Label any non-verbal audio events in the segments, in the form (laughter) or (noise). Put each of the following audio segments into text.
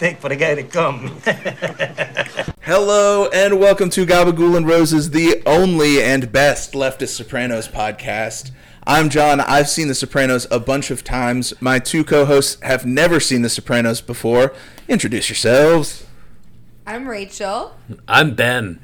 take for the guy to come? (laughs) Hello and welcome to Gabagool and Roses, the only and best leftist Sopranos podcast. I'm John. I've seen The Sopranos a bunch of times. My two co-hosts have never seen The Sopranos before. Introduce yourselves. I'm Rachel. I'm Ben.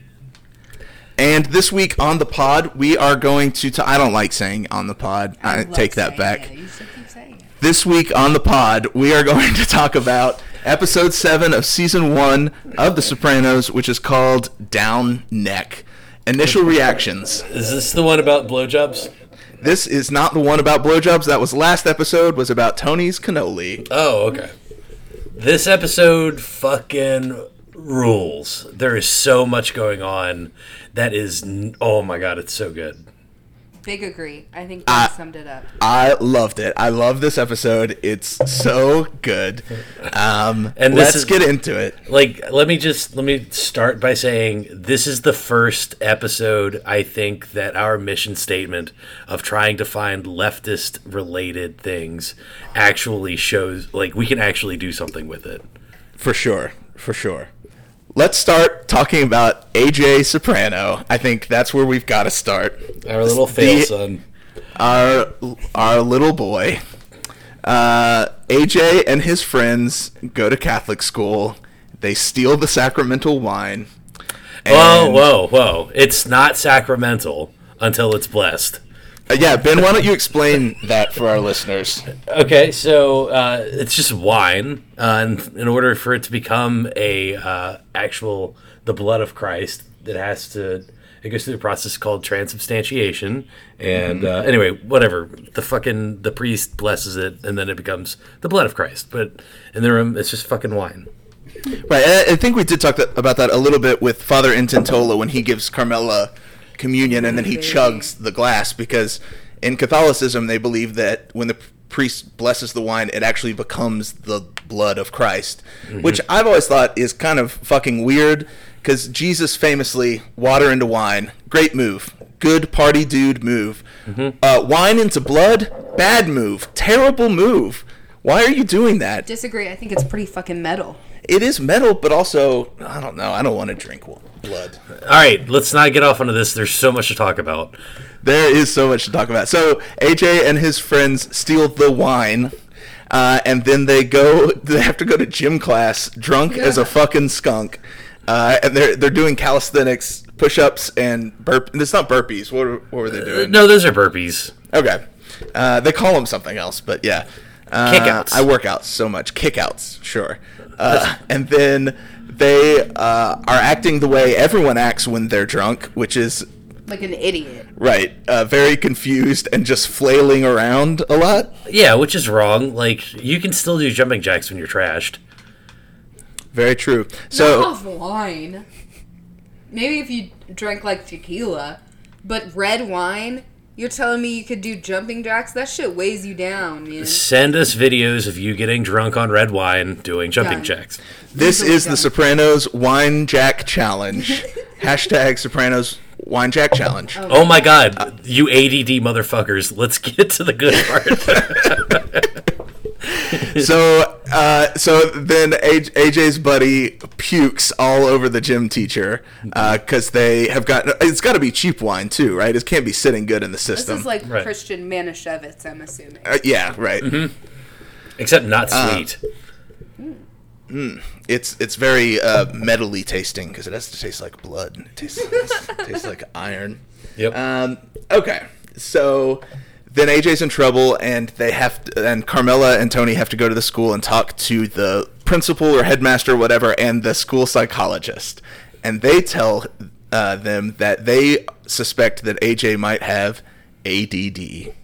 And this week on the pod, we are going to. T- I don't like saying on the pod. I, love take that back. it. You should keep saying it. This week on the pod, we are going to talk about episode 7 of season 1 of The Sopranos, which is called Down Neck. Initial (laughs) reactions. Is this the one about blowjobs? This is not the one about blowjobs. That was last episode, was about Tony's cannoli. Oh, okay. This episode fucking rules. There is so much going on. That is, oh my god, it's so good. Big agree. I think that summed it up. I loved it. I love this episode. It's so good. Um, And let's is- get into it. Like, let me just let me start by saying this is the first episode I think that our mission statement of trying to find leftist related things actually shows like we can actually do something with it. For sure. For sure. Let's start talking about AJ Soprano. I think that's where we've got to start. Our little fail The- son. our our little boy uh, AJ and his friends go to Catholic school. They steal the sacramental wine. Whoa, whoa, whoa! It's not sacramental until it's blessed. Uh, yeah, Ben, why don't you explain that for our listeners? Okay, so uh, it's just wine, uh, and in order for it to become a uh, actual the blood of Christ, it has to it goes through the process called transubstantiation. And uh, anyway, whatever the fucking the priest blesses it, and then it becomes the blood of Christ. But in the room, it's just fucking wine. Right, I, I think we did talk that, about that a little bit with Father Intintola when he gives Carmela communion and then he chugs the glass because in Catholicism they believe that when the priest blesses the wine, it actually becomes the blood of Christ, which I've always thought is kind of fucking weird because Jesus famously water into wine, great move, good party dude move. Uh, wine into blood, bad move, terrible move. Why are you doing that? Disagree. I think it's pretty fucking metal. It is metal, but also I don't know. I don't want to drink blood. All right, let's not get off onto this. There's so much to talk about. There is so much to talk about. So AJ and his friends steal the wine, uh, and then they go. (laughs) They have to go to gym class drunk as a fucking skunk, uh, and they're they're doing calisthenics, push-ups, and burp. And it's not burpees. What, were- what were they doing? No, those are burpees. Okay. Uh, they call them something else, but yeah. Uh, Kickouts. I work out so much. Kickouts, sure. (laughs) Uh, and then they uh, are acting the way everyone acts when they're drunk, which is, Like an idiot. right, uh, very confused and just flailing around a lot. Yeah, which is wrong. Like you can still do jumping jacks when you're trashed. Very true. Not So, off wine. Maybe if you drank like tequila, but red wine. You're telling me you could do jumping jacks? That shit weighs you down, man. Send us videos of you getting drunk on red wine doing jumping Done. jacks. this is the. Sopranos Wine Jack Challenge. (laughs) Hashtag Sopranos Wine Jack Challenge. Oh, oh my god, you ADD motherfuckers. Let's get to the good part. (laughs) so uh, so then AJ, AJ's buddy pukes all over the gym teacher because they have got it's got to be cheap wine too, right? It can't be sitting good in the system. This system. is like Right. Christian Manischewitz, I'm assuming. Uh, yeah, right. Except not sweet. It's it's very uh, metally tasting because it has to taste like blood. It tastes, it tastes like iron. yep. Um, okay, so then AJ's in trouble, and they have to, and Carmela and Tony have to go to the school and talk to the principal or headmaster, or whatever, and the school psychologist, and they tell uh, them that they suspect that AJ might have ADD.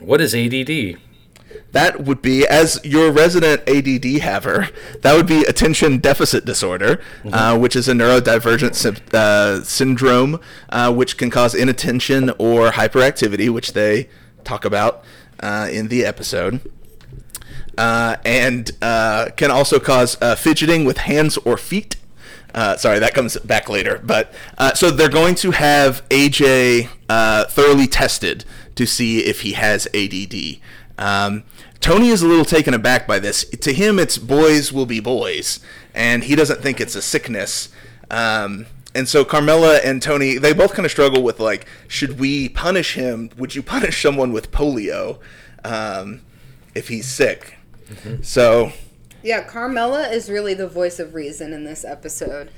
what is ADD? That would be, as your resident ADD haver, that would be attention deficit disorder, uh, which is a neurodivergent uh, syndrome, uh, which can cause inattention or hyperactivity, which they talk about uh, in the episode. Uh, and uh, can also cause uh, fidgeting with hands or feet. Uh, sorry, that comes back later. But uh, so they're going to have AJ uh, thoroughly tested to see if he has ADD. Um, Tony is a little taken aback by this. To him, it's boys will be boys, and he doesn't think it's a sickness. Um, and so Carmela and Tony, they both kind of struggle with like, should we punish him? Would you punish someone with polio um, if he's sick? So Yeah, Carmela is really the voice of reason in this episode.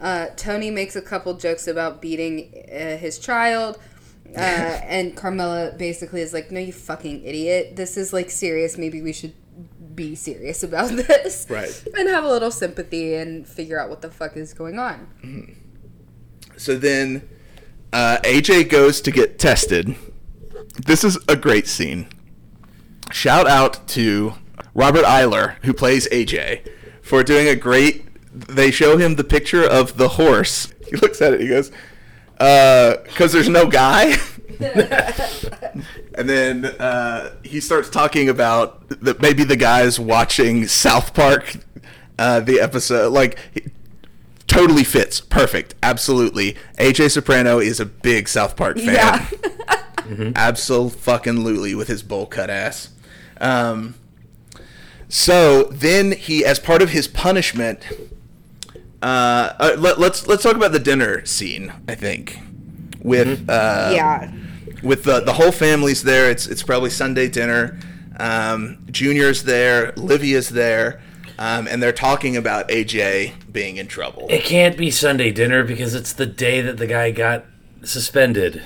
Uh, Tony makes a couple jokes about beating uh, his child. (laughs) Uh, and Carmela basically is like, "No, you fucking idiot! This is like serious. Maybe we should be serious about (laughs) this, Right. And have a little sympathy and figure out what the fuck is going on." (clears throat) So then uh, AJ goes to get tested. This is a great scene. Shout out to Robert Iler, who plays AJ, for doing a great. They show him the picture of the horse. (laughs) He looks at it. He goes, "Because there's no guy." (laughs) and then uh, he starts talking about that maybe the guy's watching South Park, uh, the episode. Like totally fits. Perfect. Absolutely. AJ Soprano is a big South Park fan. Yeah. (laughs) Absolutely with his bowl cut ass. Um, so then he, as part of his punishment, uh, uh, let, let's let's talk about the dinner scene. I think with uh, yeah. with the the whole family's there. It's it's probably Sunday dinner. Um, Junior's there. Livia's there. Um, and they're talking about AJ being in trouble. It can't be Sunday dinner because it's the day that the guy got suspended.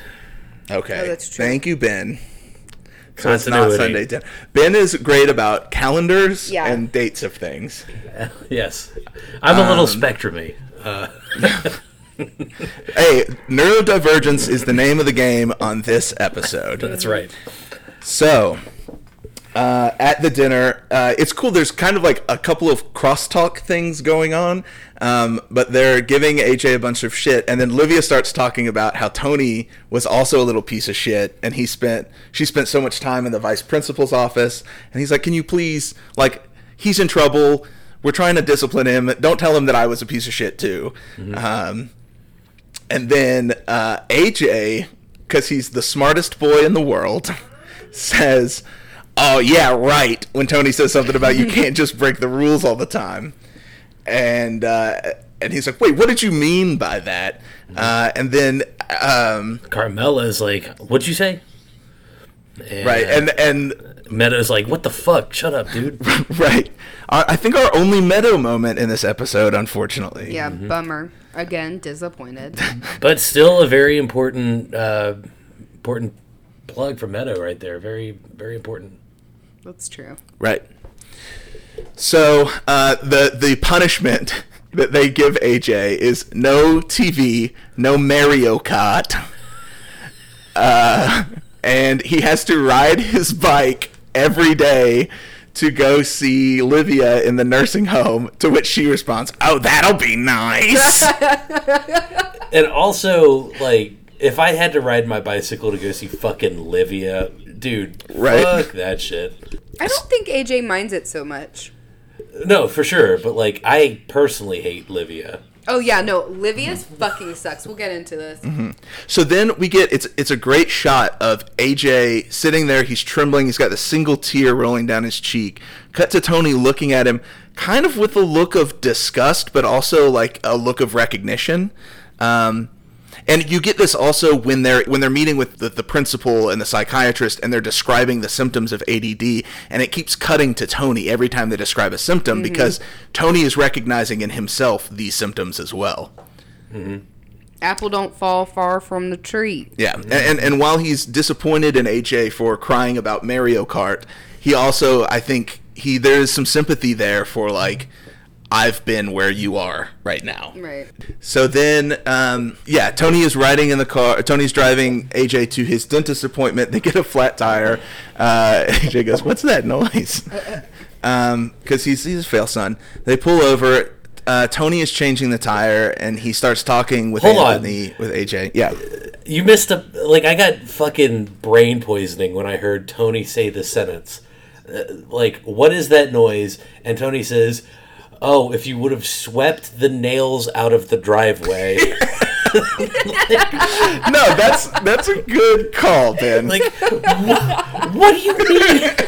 Okay. Oh, that's true. Thank you, Ben. So it's not Sunday dinner. Ben is great about calendars Yeah. and dates of things. (laughs) Yes, I'm a little Um, spectrumy. Uh, (laughs) Hey, neurodivergence is the name of the game on this episode. that's right. So, uh, at the dinner, uh, it's cool. There's kind of like a couple of crosstalk things going on, um, but they're giving AJ a bunch of shit, and then Livia starts talking about how Tony was also a little piece of shit, and he spent she spent so much time in the vice principal's office, and he's like, "Can you please like he's in trouble." We're trying to discipline him. Don't tell him that I was a piece of shit too. Um, and then uh, AJ, because he's the smartest boy in the world, (laughs) says, "Oh yeah, right." When Tony says something about you (laughs) can't just break the rules all the time, and uh, and he's like, "Wait, what did you mean by that?" Uh, and then um, Carmela is like, "What'd you say?" And right, and and Meadows like, "What the fuck? Shut up, dude." (laughs) right, our, I think our only Meadow moment in this episode, unfortunately. Yeah, bummer. Again, disappointed. (laughs) but still a very important, uh, important plug for Meadow right there. Very, very important. That's true. Right. So uh, the the punishment that they give AJ is no TV, no Mario Kart, uh, and he has to ride his bike every day to go see Livia in the nursing home. To which she responds, "Oh, that'll be nice." (laughs) And also, like, if I had to ride my bicycle to go see fucking Livia, dude, Right. fuck that shit. I don't think AJ minds it so much. No, for sure. But like, I personally hate Livia. Oh yeah, no, Livia's fucking sucks. We'll get into this. So then we get it's it's a great shot of AJ sitting there. He's trembling. He's got the single tear rolling down his cheek. Cut to Tony looking at him, kind of with a look of disgust, but also like a look of recognition. Um, and you get this also when they're when they're meeting with the, the principal and the psychiatrist, and they're describing the symptoms of ADD, and it keeps cutting to Tony every time they describe a symptom mm-hmm. because Tony is recognizing in himself these symptoms as well. Mm-hmm. Apple don't fall far from the tree. Yeah, and, and and while he's disappointed in AJ for crying about Mario Kart, he also I think he there is some sympathy there for like I've been where you are right now. Right. So then, um, yeah, Tony is riding in the car. Tony's driving AJ to his dentist appointment. They get a flat tire. Uh, (laughs) AJ goes, "What's that noise?" (laughs) Because he's he's a fail son. They pull over. Uh, Tony is changing the tire, and he starts talking with Hold on. Anthony with AJ. Yeah, You missed a like. I got fucking brain poisoning when I heard Tony say the sentence. Uh, like, what is that noise? And Tony says, "Oh, if you would have swept the nails out of the driveway." (laughs) no, that's that's a good call, Ben. Like, what, what do you mean? (laughs)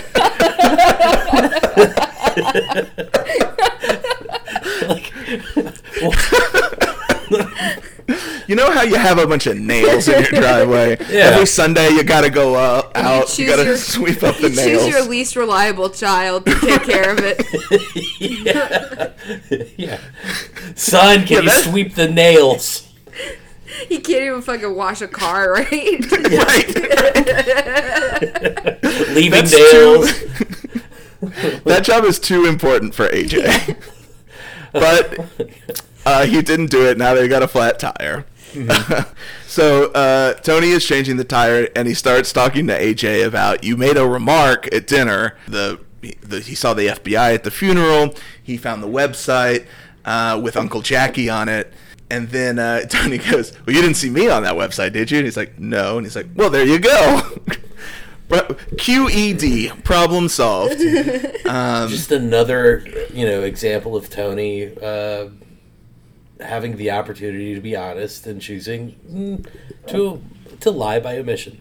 like, you know how you have a bunch of nails in your (laughs) driveway? Yeah. Every Sunday you gotta go uh, out, you, choose gotta your- sweep up the You nails. choose your least reliable child to take care of it. (laughs) yeah. Son, can Yeah, you sweep the nails? He can't even fucking wash a car, right? (laughs) right. Leaving That's nails. too. that job is too important for AJ. but uh, he didn't do it. Now they got a flat tire. (laughs) so uh, Tony is changing the tire, and he starts talking to AJ about you made a remark at dinner. The, the he saw the FBI at the funeral. He found the website uh, with Uncle Jackie on it. And then uh, (laughs) Tony goes, "Well, you didn't see me on that website, did you?" And he's like, "No." And he's like, "Well, there you go." (laughs) Pro- QED, problem solved. Just another, you know, example of Tony uh, having the opportunity to be honest and choosing mm, to to lie by omission.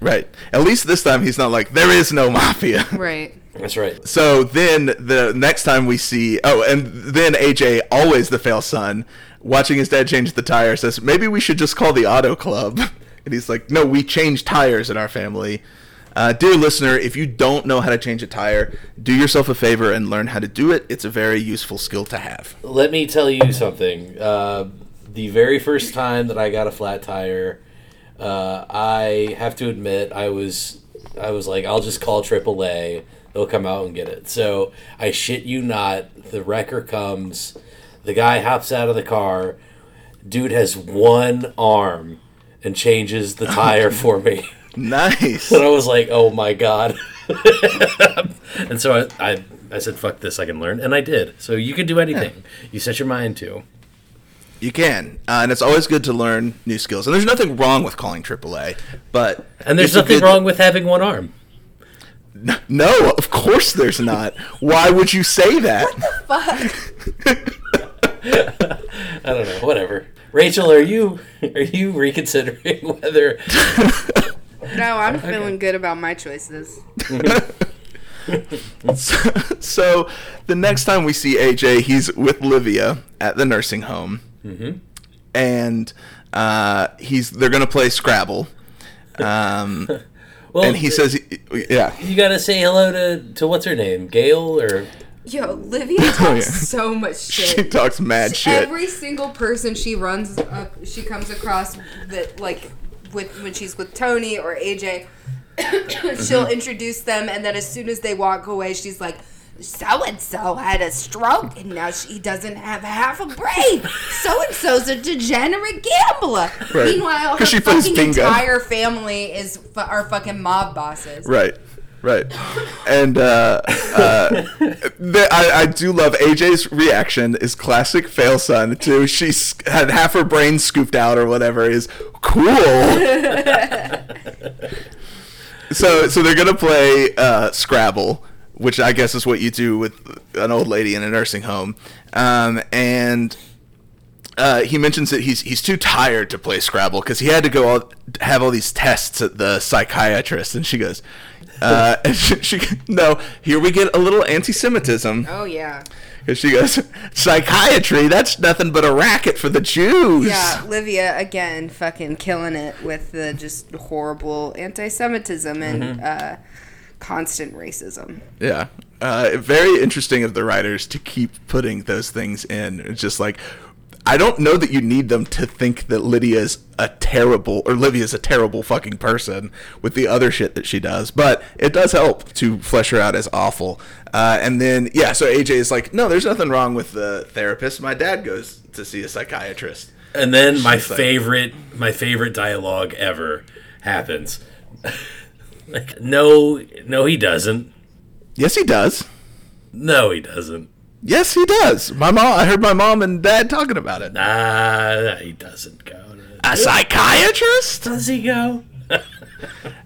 Right. At least this time he's not like there is no mafia. (laughs) right. That's right. So then the next time we see oh and then AJ always the fail son watching his dad change the tire says maybe we should just call the auto club (laughs) and he's like no we change tires in our family. Uh, dear listener, if you don't know how to change a tire, do yourself a favor and learn how to do it. It's a very useful skill to have. Let me tell you something. Uh, the very first time that I got a flat tire, uh, I have to admit I was I was like, I'll just call AAA. They'll come out and get it. So I shit you not. The wrecker comes. The guy hops out of the car. Dude has one arm and changes the (laughs) tire for me. Nice. And I was like, oh my god. (laughs) and so I, I, I said, fuck this, I can learn. And I did. So you can do anything you set your mind to. You can, uh, and it's always good to learn new skills. And there's nothing wrong with calling AAA, but And there's nothing good- wrong with having one arm. No, of course there's not. Why would you say that? Fuck. (laughs) (laughs) I don't know. Whatever. Rachel, are you are you reconsidering whether No, I'm feeling good about my choices. (laughs) so the next time we see AJ, he's with Livia at the nursing home, and uh, he's they're gonna play Scrabble. Um, (laughs) well and he says, "Yeah, you gotta say hello to, to what's her name? Gail or Yo, Livia (laughs) talks Oh, yeah. so much shit. she talks mad shit." Every single person she runs up, she comes across that like with when she's with Tony or AJ, (coughs) she'll introduce them, and then as soon as they walk away, she's like. So and so had a stroke, and now she doesn't have half a brain. So and so's a degenerate gambler. Right. Meanwhile, her she fucking entire family is fu- are fucking mob bosses. Right, right, and uh, uh, I, I do love AJ's reaction is classic fail son to She's had half her brain scooped out or whatever. Is cool. so so they're gonna play uh, Scrabble, which I guess is what you do with an old lady in a nursing home, um, and. Uh, he mentions that he's he's too tired to play Scrabble because he had to go all, have all these tests at the psychiatrist, and she goes, uh, and (laughs) she, she no, here we get a little anti-Semitism Oh yeah. because she goes, psychiatry, that's nothing but a racket for the Jews. Yeah, Livia again, fucking killing it with the just horrible anti-Semitism and uh, constant racism. Yeah. Uh, very interesting of the writers to keep putting those things in. It's just like, I don't know that you need them to think that Lydia's a terrible, or Livia's a terrible fucking person with the other shit that she does, but it does help to flesh her out as awful. Uh, and then, yeah, so AJ is like, no, there's nothing wrong with the therapist. My dad goes to see a psychiatrist. And then my like- favorite, my favorite dialogue ever happens. (laughs) like, no, no, he doesn't. Yes, he does. No, he doesn't. Yes, he does. My mom, I heard my mom and dad talking about it. Nah, he doesn't go. To A psychiatrist? Does he go? (laughs)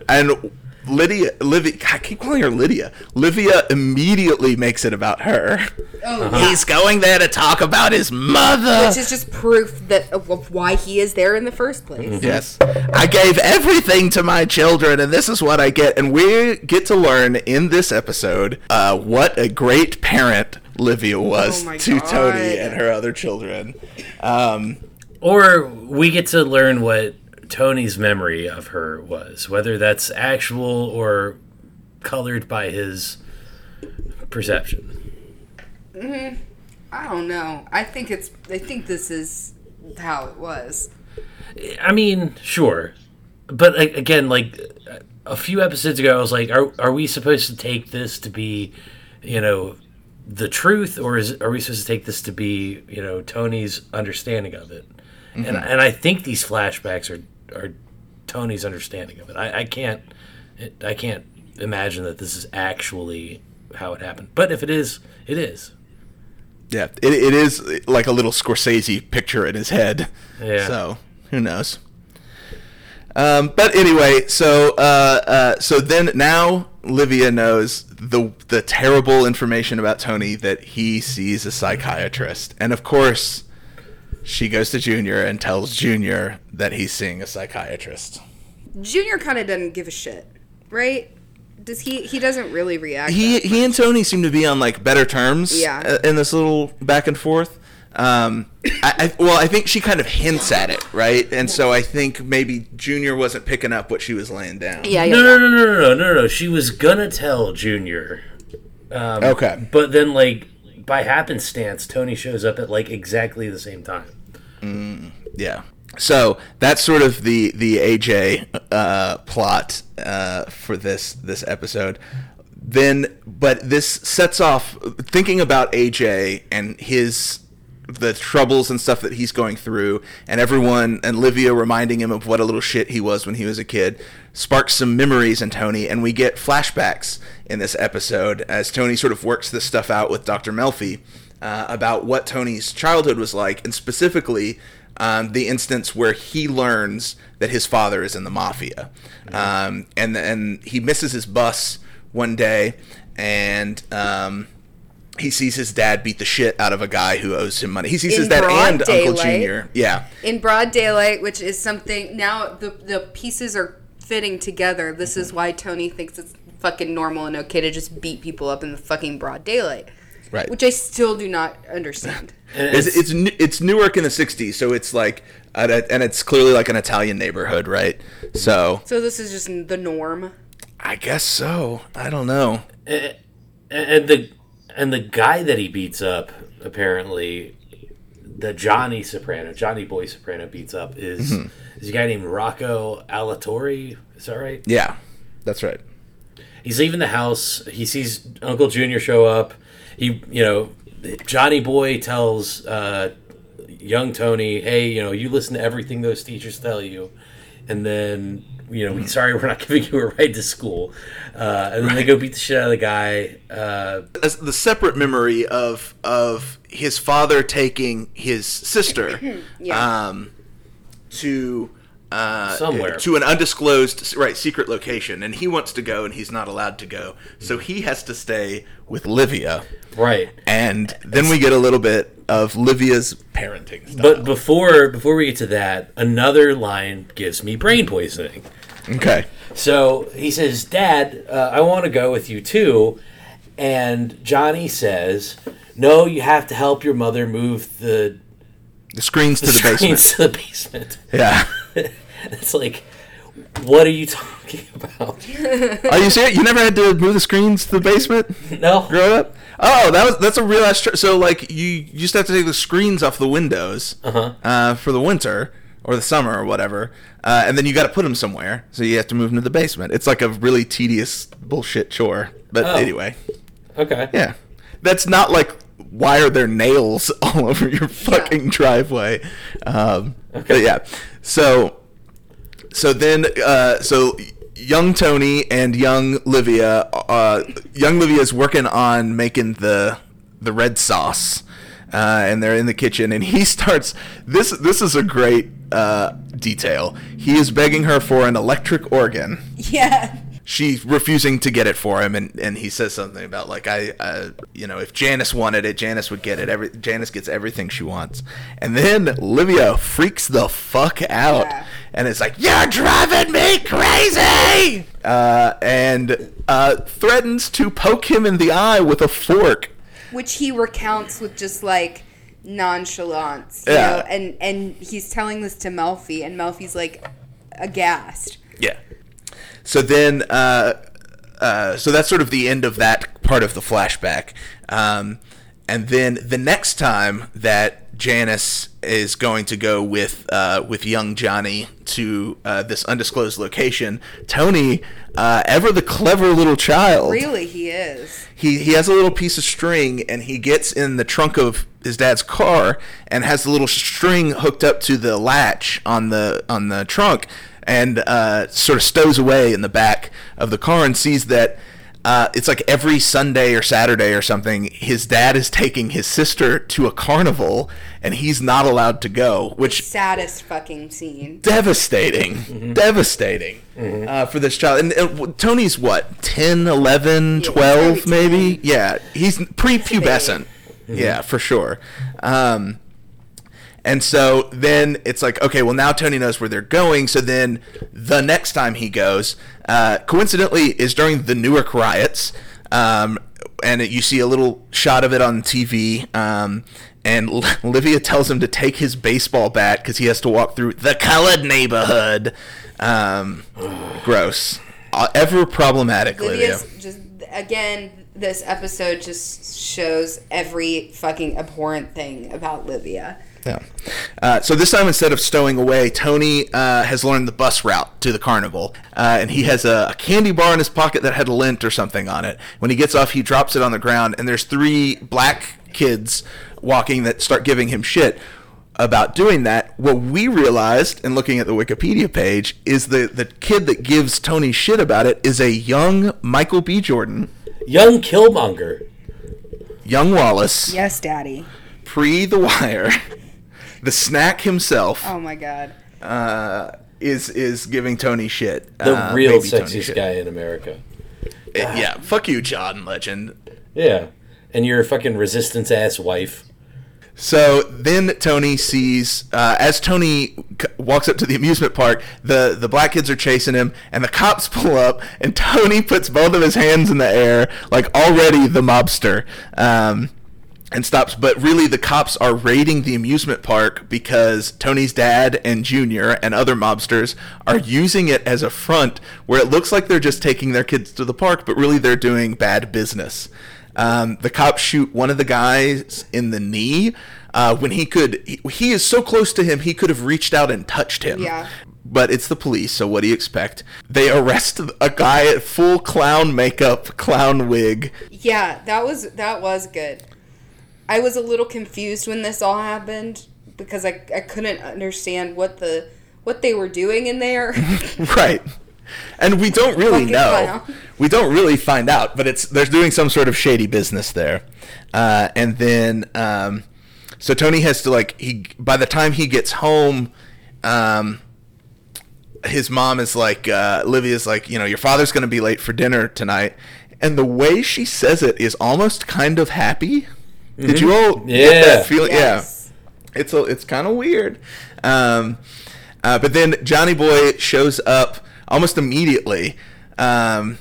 And Lydia, Livia, I keep calling her Lydia. Livia immediately makes it about her. Oh, He's going there to talk about his mother. Which is just proof that of why he is there in the first place. Yes. I gave everything to my children, and this is what I get. And we get to learn in this episode uh, what a great parent Livia was Oh to God. Tony and her other children. Um, Or we get to learn what Tony's memory of her was, whether that's actual or colored by his perception. I don't know. I think it's. I think this is how it was. I mean, sure, but a- again, like a few episodes ago, I was like, "Are are we supposed to take this to be, you know, the truth, or is are we supposed to take this to be, you know, Tony's understanding of it?" And and I think these flashbacks are are Tony's understanding of it. I, I can't I can't imagine that this is actually how it happened. But if it is, it is. yeah, it, it is like a little Scorsese picture in his head. Yeah. So who knows? Um, but anyway, so uh, uh, so then now Livia knows the the terrible information about Tony that he sees a psychiatrist, and of course, she goes to Junior and tells Junior that he's seeing a psychiatrist. Junior kind of doesn't give a shit, right? Does he? He doesn't really react. He he and Tony seem to be on like better terms. Yeah. uh, In this little back and forth. Um, I, I well, I think she kind of hints at it, right? And so I think maybe Junior wasn't picking up what she was laying down. Yeah, yeah. No, no, no, no, no, no, no, no. She was gonna tell Junior. Um, Okay. But then, like, by happenstance, Tony shows up at like exactly the same time. Yeah. So that's sort of the the AJ uh, plot uh, for this this episode. Then, but this sets off thinking about AJ and his the troubles and stuff that he's going through, and everyone and Livia reminding him of what a little shit he was when he was a kid, sparks some memories in Tony, and we get flashbacks in this episode as Tony sort of works this stuff out with Dr. Melfi uh, about what Tony's childhood was like, and specifically um, the instance where he learns that his father is in the mafia, um, and and he misses his bus one day, and um, he sees his dad beat the shit out of a guy who owes him money. He sees In his dad broad and Uncle. Junior. Yeah, in broad daylight, which is something now the the pieces are fitting together. This is why Tony thinks it's fucking normal and okay to just beat people up in the fucking broad daylight. right. Which I still do not understand. And (laughs) it's it's, it's Newark in the '60s, so it's like, at a, and it's clearly like an Italian neighborhood, right? So So this is just the norm. I guess so. I don't know. and, and the and the guy that he beats up apparently the Johnny Soprano, Johnny Boy Soprano beats up is is a guy named Rocco Alatri. Is that right? Yeah, that's right. He's leaving the house. He sees Uncle Junior show up. He, you know, Johnny Boy tells uh, young Tony, "Hey, you know, you listen to everything those teachers tell you," and then. You know, we sorry we're not (laughs) giving you a ride to school, uh, and then they go beat the shit out of the guy. Uh, As the separate memory of of his father taking his sister (laughs) Yeah. um, to uh, Somewhere. to an undisclosed right secret location, and he wants to go, and he's not allowed to go, so he has to stay with Livia, right, and then we get a little bit of Livia's parenting. Style. But before before we get to that, another line gives me brain poisoning. okay, So he says, "Dad, uh, I want to go with you too," and Johnny says, "No, you have to help your mother move the, the screens to the basement. screens to the basement." Yeah. (laughs) (laughs) it's like, what are you talking about? Are (laughs) you serious? You never had to move the screens to the basement No, growing up? Oh, that was that's a real ass. Tr- so like you, you just have to take the screens off the windows Uh-huh. uh, for the winter or the summer or whatever, uh, and then you got to put them somewhere. So you have to move them to the basement. It's like a really tedious bullshit chore. But Oh. anyway, okay, yeah, that's not like why are there nails (laughs) all over your fucking driveway? Um, Okay. But yeah, so so then uh, so young Tony and young Livia, uh, young Livia is working on making the the red sauce. Uh, and they're in the kitchen, and he (laughs) starts. This this is a great uh, detail. He is begging her for an electric organ, Yeah. She's refusing to get it for him, and, and he says something about like I, uh, you know, if Janice wanted it, Janice would get it. Every Janice gets everything she wants, and then Livia freaks the fuck out, Yeah. and it's like you're driving me crazy, uh, and uh, threatens to poke him in the eye with a fork. which he recounts with just like nonchalance, you Yeah. know, and and he's telling this to Melfi, and Melfi's like aghast. Yeah. So then, uh, uh, so that's sort of the end of that part of the flashback. Um, and then the next time that Janice is going to go with uh, with young Johnny to uh, this undisclosed location, Tony, uh, ever the clever little child, Really, he is. he he has a little piece of string and he gets in the trunk of his dad's car and has the little string hooked up to the latch on the on the trunk and uh, sort of stows away in the back of the car and sees that uh, it's like every Sunday or Saturday or something. His dad is taking his sister to a carnival, and he's not allowed to go, which Saddest fucking scene. devastating devastating Uh, for this child and, and tony's what 10 11 Yeah, 12 maybe 10. yeah he's prepubescent (laughs) yeah for sure um, and so then it's like okay well now tony knows where they're going so then the next time he goes uh, coincidentally is during the newark riots um, and it, you see a little shot of it on tv um, and (laughs) Olivia tells him to take his baseball bat because he has to walk through the colored neighborhood. Um, (sighs) gross. Uh, ever problematic, Olivia. Livia's just again. This episode just shows every fucking abhorrent thing about Livia. Yeah. Uh, so this time, instead of stowing away, Tony uh, has learned the bus route to the carnival, uh, and he has a, a candy bar in his pocket that had lint or something on it. When he gets off, he drops it on the ground, and there's three black kids walking that start giving him shit about doing that. What we realized in looking at the Wikipedia page is the the kid that gives Tony shit about it is a young Michael B. Jordan, Young Killmonger. young Wallace, Yes, Daddy. pre The Wire, (laughs) the snack himself. Oh my god. uh, is is giving Tony shit. The uh, real baby Tony sexiest shit. guy in America. Uh, yeah, fuck you, John Legend. Yeah. And your fucking resistance ass wife. So then Tony sees uh, as Tony c- walks up to the amusement park, the the black kids are chasing him, and the cops (laughs) pull up, and Tony puts both of his hands in the air, like already the mobster. Um, and stops, but really the cops are raiding the amusement park because Tony's dad and Junior and other mobsters are using it as a front where it looks like they're just taking their kids to the park, but really they're doing bad business. Um, the cops shoot one of the guys in the knee uh, when he could. He, he is so close to him, he could have reached out and touched him. Yeah. But it's the police, so what do you expect? They arrest a guy at full clown makeup, clown wig. Yeah, that was that was good. I was a little confused when this all happened because I, I couldn't understand what the what they were doing in there. (laughs) right. And we don't really know. we don't really find out but it's they're doing some sort of shady business there. Uh, and then um, so tony has to like he by the time he gets home um, his mom is like uh, livia's like you know your father's going to be late for dinner tonight. And the way she says it is almost kind of happy did you all get Yeah. that feeling Yes. yeah it's a, it's kind of weird. Um, uh, but then Johnny Boy shows up almost immediately. Um,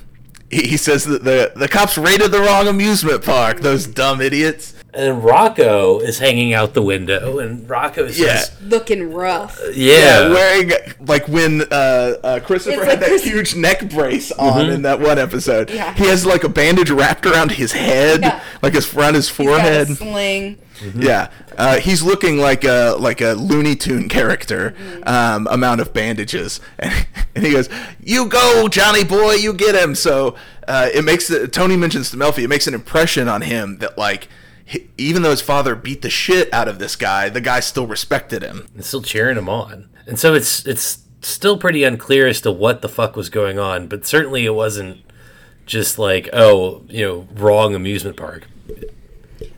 he, he says that the the cops raided the wrong amusement park. Those dumb idiots. And Rocco is hanging out the window, and Rocco says, Yeah. Looking rough. Yeah. wearing like when uh, uh, Christopher It's had like that Chris- huge neck brace on in that one episode. Yeah. He has like a bandage wrapped around his head, Yeah. like his front his Got a forehead. sling. Yeah, uh, he's looking like a like a Looney Tune character. Um, amount of bandages, (laughs) and, he goes, "You go, Johnny boy, you get him." So uh, it makes the, Tony mentions to Melfi. It makes an impression on him that like, he, even though his father beat the shit out of this guy, the guy still respected him. and still cheering him on. And so it's it's still pretty unclear as to what the fuck was going on, but certainly it wasn't just like, oh, you know, wrong amusement park.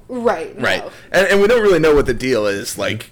Right. no. Right, and, and we don't really know what the deal is. Like,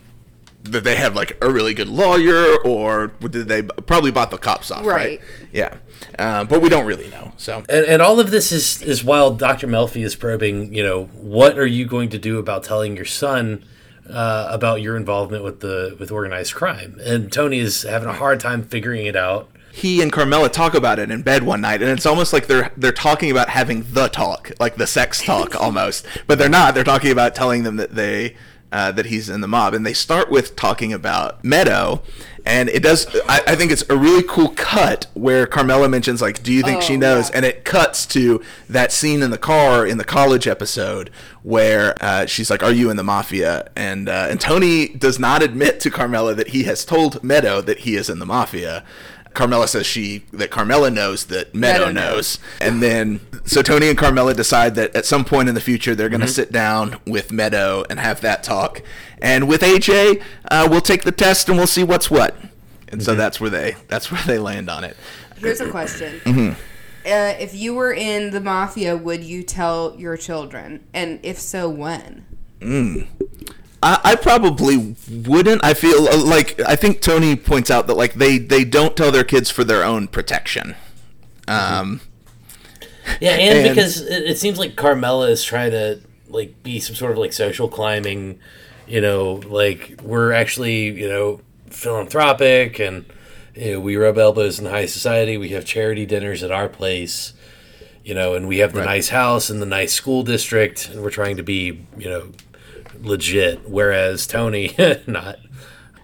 that they have like a really good lawyer, or did they probably bought the cops off? Right. Right. Yeah. Um, but we don't really know. So And, and all of this is is while Dr. Melfi is probing, you know, what are you going to do about telling your son uh, about your involvement with the with organized crime? And Tony is having a hard time figuring it out. he and Carmela talk about it in bed one night, and it's almost like they're they're talking about having the talk, like the sex talk, (laughs) almost. But they're not. They're talking about telling them that they uh, that he's in the mob, and they start with talking about Meadow, and it does. I, I think it's a really cool cut where Carmela mentions like, "Do you think she Oh, knows?" yeah. And it cuts to that scene in the car in the college episode where uh, she's like, "Are you in the mafia?" And uh, and Tony does not admit to Carmela that he has told Meadow that he is in the mafia. Carmela says she that Carmela knows that Meadow, Meadow knows. knows. and then so Tony and Carmela decide that at some point in the future they're going to sit down with Meadow and have that talk, and with AJ uh, we'll take the test and we'll see what's what. And so that's where they that's where they land on it. Here's a question. Mm-hmm. Uh, if you were in the mafia, would you tell your children? And if so, when? I, I probably wouldn't. I feel uh, like I think Tony points out that like they they don't tell their kids for their own protection. Um, Yeah, and, And- because it, it seems like Carmela is trying to like be some sort of like social climbing, you know, like we're actually you know philanthropic and you know, we rub elbows in high society. We have charity dinners at our place, you know, and we have the Right. nice house and the nice school district, and we're trying to be you know legit. Whereas Tony, (laughs) not.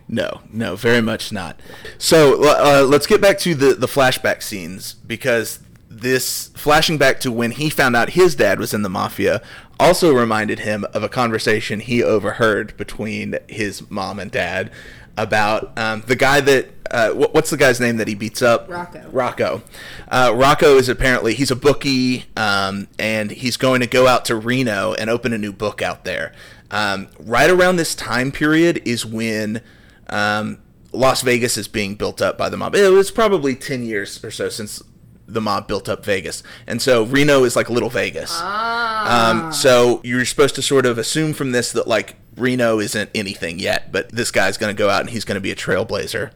No, no, very much not. So uh, let's get back to the the flashback scenes because this flashing back to when he found out his dad was in the mafia also reminded him of a conversation he overheard between his mom and dad about um, the guy that uh, what, what's the guy's name that he beats up? Rocco. Rocco. Uh, Rocco is apparently he's a bookie, um, and he's going to go out to Reno and open a new book out there. Um, right around this time period is when um, Las Vegas is being built up by the mob. It was probably ten years or so since the mob built up Vegas, and so Reno is like little Vegas. Um, so you're supposed to sort of assume from this that like Reno isn't anything yet, but this guy's going to go out and he's going to be a trailblazer.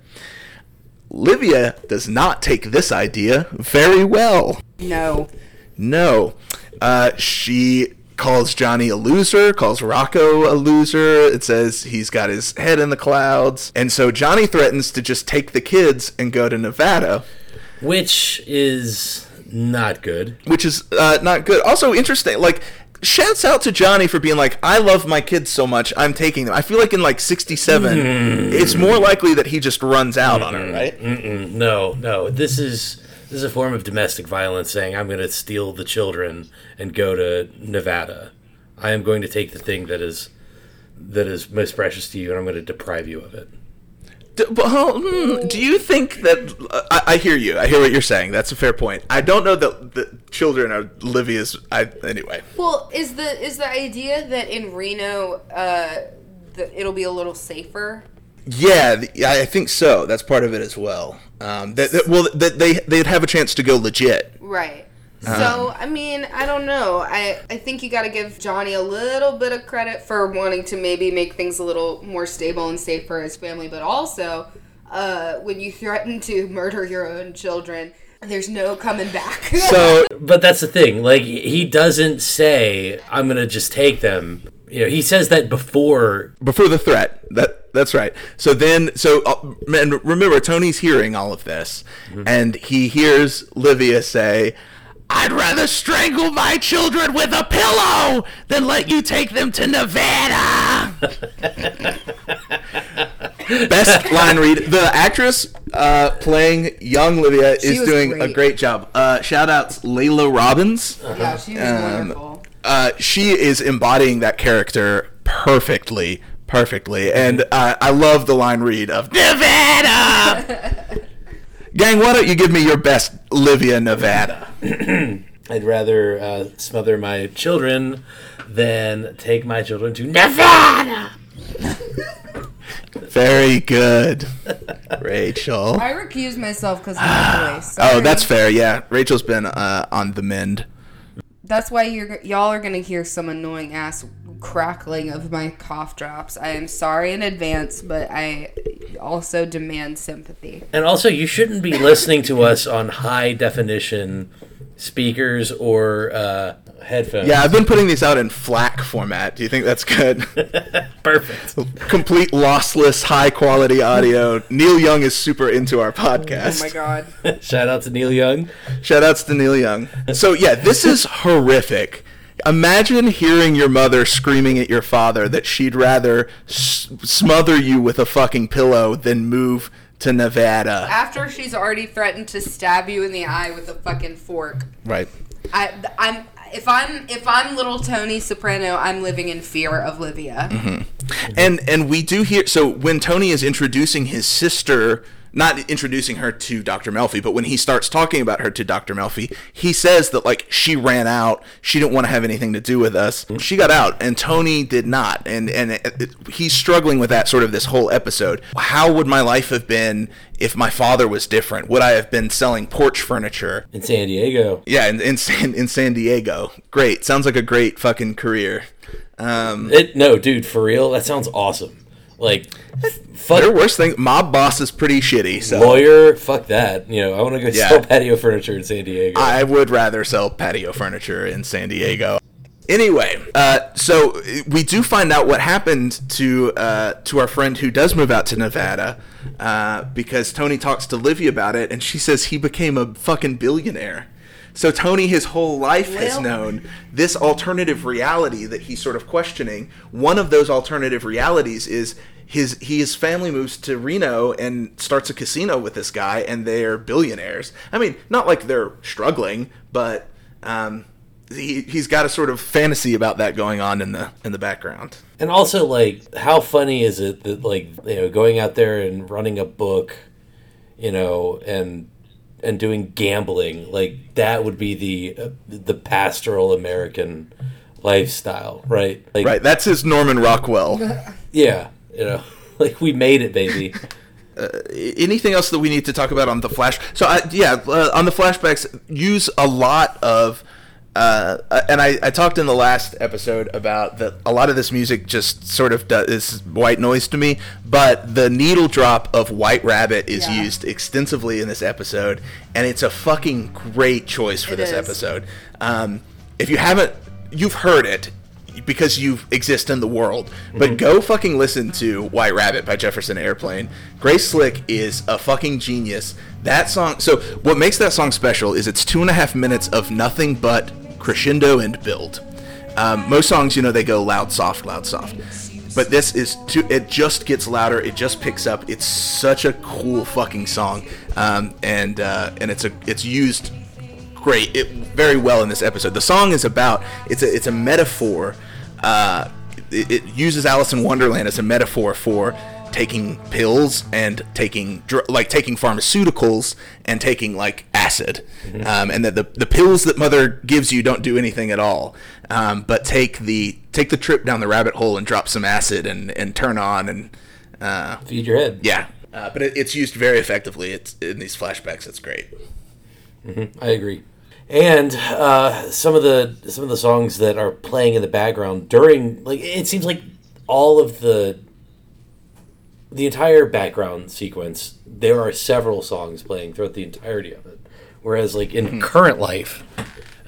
Livia does not take this idea very well. No. No. Uh, she calls Johnny a loser, calls Rocco a loser. It says he's got his head in the clouds. And so Johnny threatens to just take the kids and go to Nevada, which is not good. which is uh, not good. Also interesting, like, shouts out to Johnny for being like, I love my kids so much, I'm taking them. I feel like in like 67, it's more likely that he just runs out on her, right? No, no. This is this is a form of domestic violence saying I'm going to steal the children and go to Nevada. I am going to take the thing that is that is most precious to you and I'm going to deprive you of it. D- but, well, hmm, do you think that uh, I, I hear you? I hear what you're saying. That's a fair point. I don't know that the children are Livia's. I anyway. Well, is the is the idea that in Reno, uh, the, it'll be a little safer? Yeah, the, I I think so. That's part of it as well. Um, that, that- well, that they they'd have a chance to go legit. Right. Um, So, I mean, I don't know. I, I think you got to give Johnny a little bit of credit for wanting to maybe make things a little more stable and safe for his family, but also uh, when you threaten to (laughs) murder your own children, there's no coming back. (laughs) So But that's the thing. Like he doesn't say I'm going to just take them. You know, he says that before before the threat, that that's right. So then, so uh, and remember, Tony's hearing all of this, and he hears Livia say. I'd rather strangle my children with a pillow than let you take them to Nevada. (laughs) Best line read. The actress uh, playing young Livia She is was doing a great. great job. Uh, shout outs Laila Robins. yeah, she was Um, wonderful. Uh, she is embodying that character perfectly, perfectly, and uh, I love the line read of Nevada. (laughs) Gang, why don't you give me your best Livia Nevada? (clears throat) I'd rather uh, smother my children than take my children to Nevada. (laughs) Very good, Rachel. I recuse myself because of my voice. Oh, that's fair. Yeah, Rachel's been uh, on the mend. That's why you're y'all are gonna hear some annoying ass crackling of my cough drops. I am sorry in advance, but I also demand sympathy. And also, you shouldn't be listening to us on high definition speakers or uh, headphones. Yeah, I've been putting these out in FLAC format. Do you think that's good? (laughs) perfect. Complete lossless, high quality audio. Neil Young is super into our podcast. Oh my god. (laughs) Shout out to Neil Young. Shoutouts to Neil Young. So yeah, this is horrific. Imagine hearing your mother screaming at your father that she'd rather s- smother you with a fucking pillow than move to Nevada. After she's already threatened to stab you in the eye with a fucking fork. Right. I, I'm if I'm if I'm little Tony Soprano, I'm living in fear of Livia. Mm-hmm. And and we do hear so when Tony is introducing his sister, not introducing her to Dr. Melfi, but when he starts talking about her to Dr. Melfi, he says that like she ran out, she didn't want to have anything to do with us. She got out and Tony did not. And and it, it- he's struggling with that sort of this whole episode. How would my life have been if my father was different? Would I have been selling porch furniture? In San Diego. Yeah, in in San, in San Diego. Great. Sounds like a great fucking career. Um It, no, dude, for real, that sounds awesome. Like, fuck Their worst thing, mob boss is pretty shitty. So lawyer, fuck that. You know, I want to go Yeah. sell patio furniture in San Diego. I would rather sell patio furniture in San Diego. Anyway, uh, so we do find out what happened to uh, to our friend who does move out to Nevada, uh, because Tony talks to Livy about it, and she says he became a fucking billionaire. So Tony, his whole life has known this alternative reality that he's sort of questioning. One of those alternative realities is his his family moves to Reno and starts a casino with this guy, and they're billionaires. I mean, not like they're struggling, but um, he he's got a sort of fantasy about that going on in the in the background. And also, like, how funny is it that, like, you know, going out there and running a book, you know, and and doing gambling, like that would be the uh, the pastoral American lifestyle, right? Like, Right, that's his Norman Rockwell. (laughs) Yeah, you know, (laughs) like we made it, baby. (laughs) anything else that we need to talk about on the flash so I, yeah uh, on the flashbacks use a lot of uh, and I, I talked in the last episode about that a lot of this music just sort of does, is white noise to me but the needle drop of white rabbit is Yeah. used extensively in this episode and it's a fucking great choice for It this is. episode um, if you haven't you've heard it because you exist in the world. But go fucking listen to White Rabbit by Jefferson Airplane. Grace Slick is a fucking genius. That song. So what makes that song special is it's two and a half minutes of nothing but crescendo and build. Um, most songs, you know, they go loud, soft, loud, soft. But this is too. It just gets louder. It just picks up. It's such a cool fucking song, um, and uh, and it's a it's used great, it, very well in this episode. The song is about it's a it's a metaphor. Uh, it, it uses Alice in Wonderland as a metaphor for taking pills and taking dr- like taking pharmaceuticals and taking like acid, um, and that the the pills that mother gives you don't do anything at all. Um, but take the take the trip down the rabbit hole and drop some acid and and turn on and uh, Feed your head. yeah. Uh, but it, it's used very effectively. It's in these flashbacks. It's great. I agree. And uh, some of the some of the songs that are playing in the background during like it seems like all of the the entire background sequence there are several songs playing throughout the entirety of it. Whereas like in current life,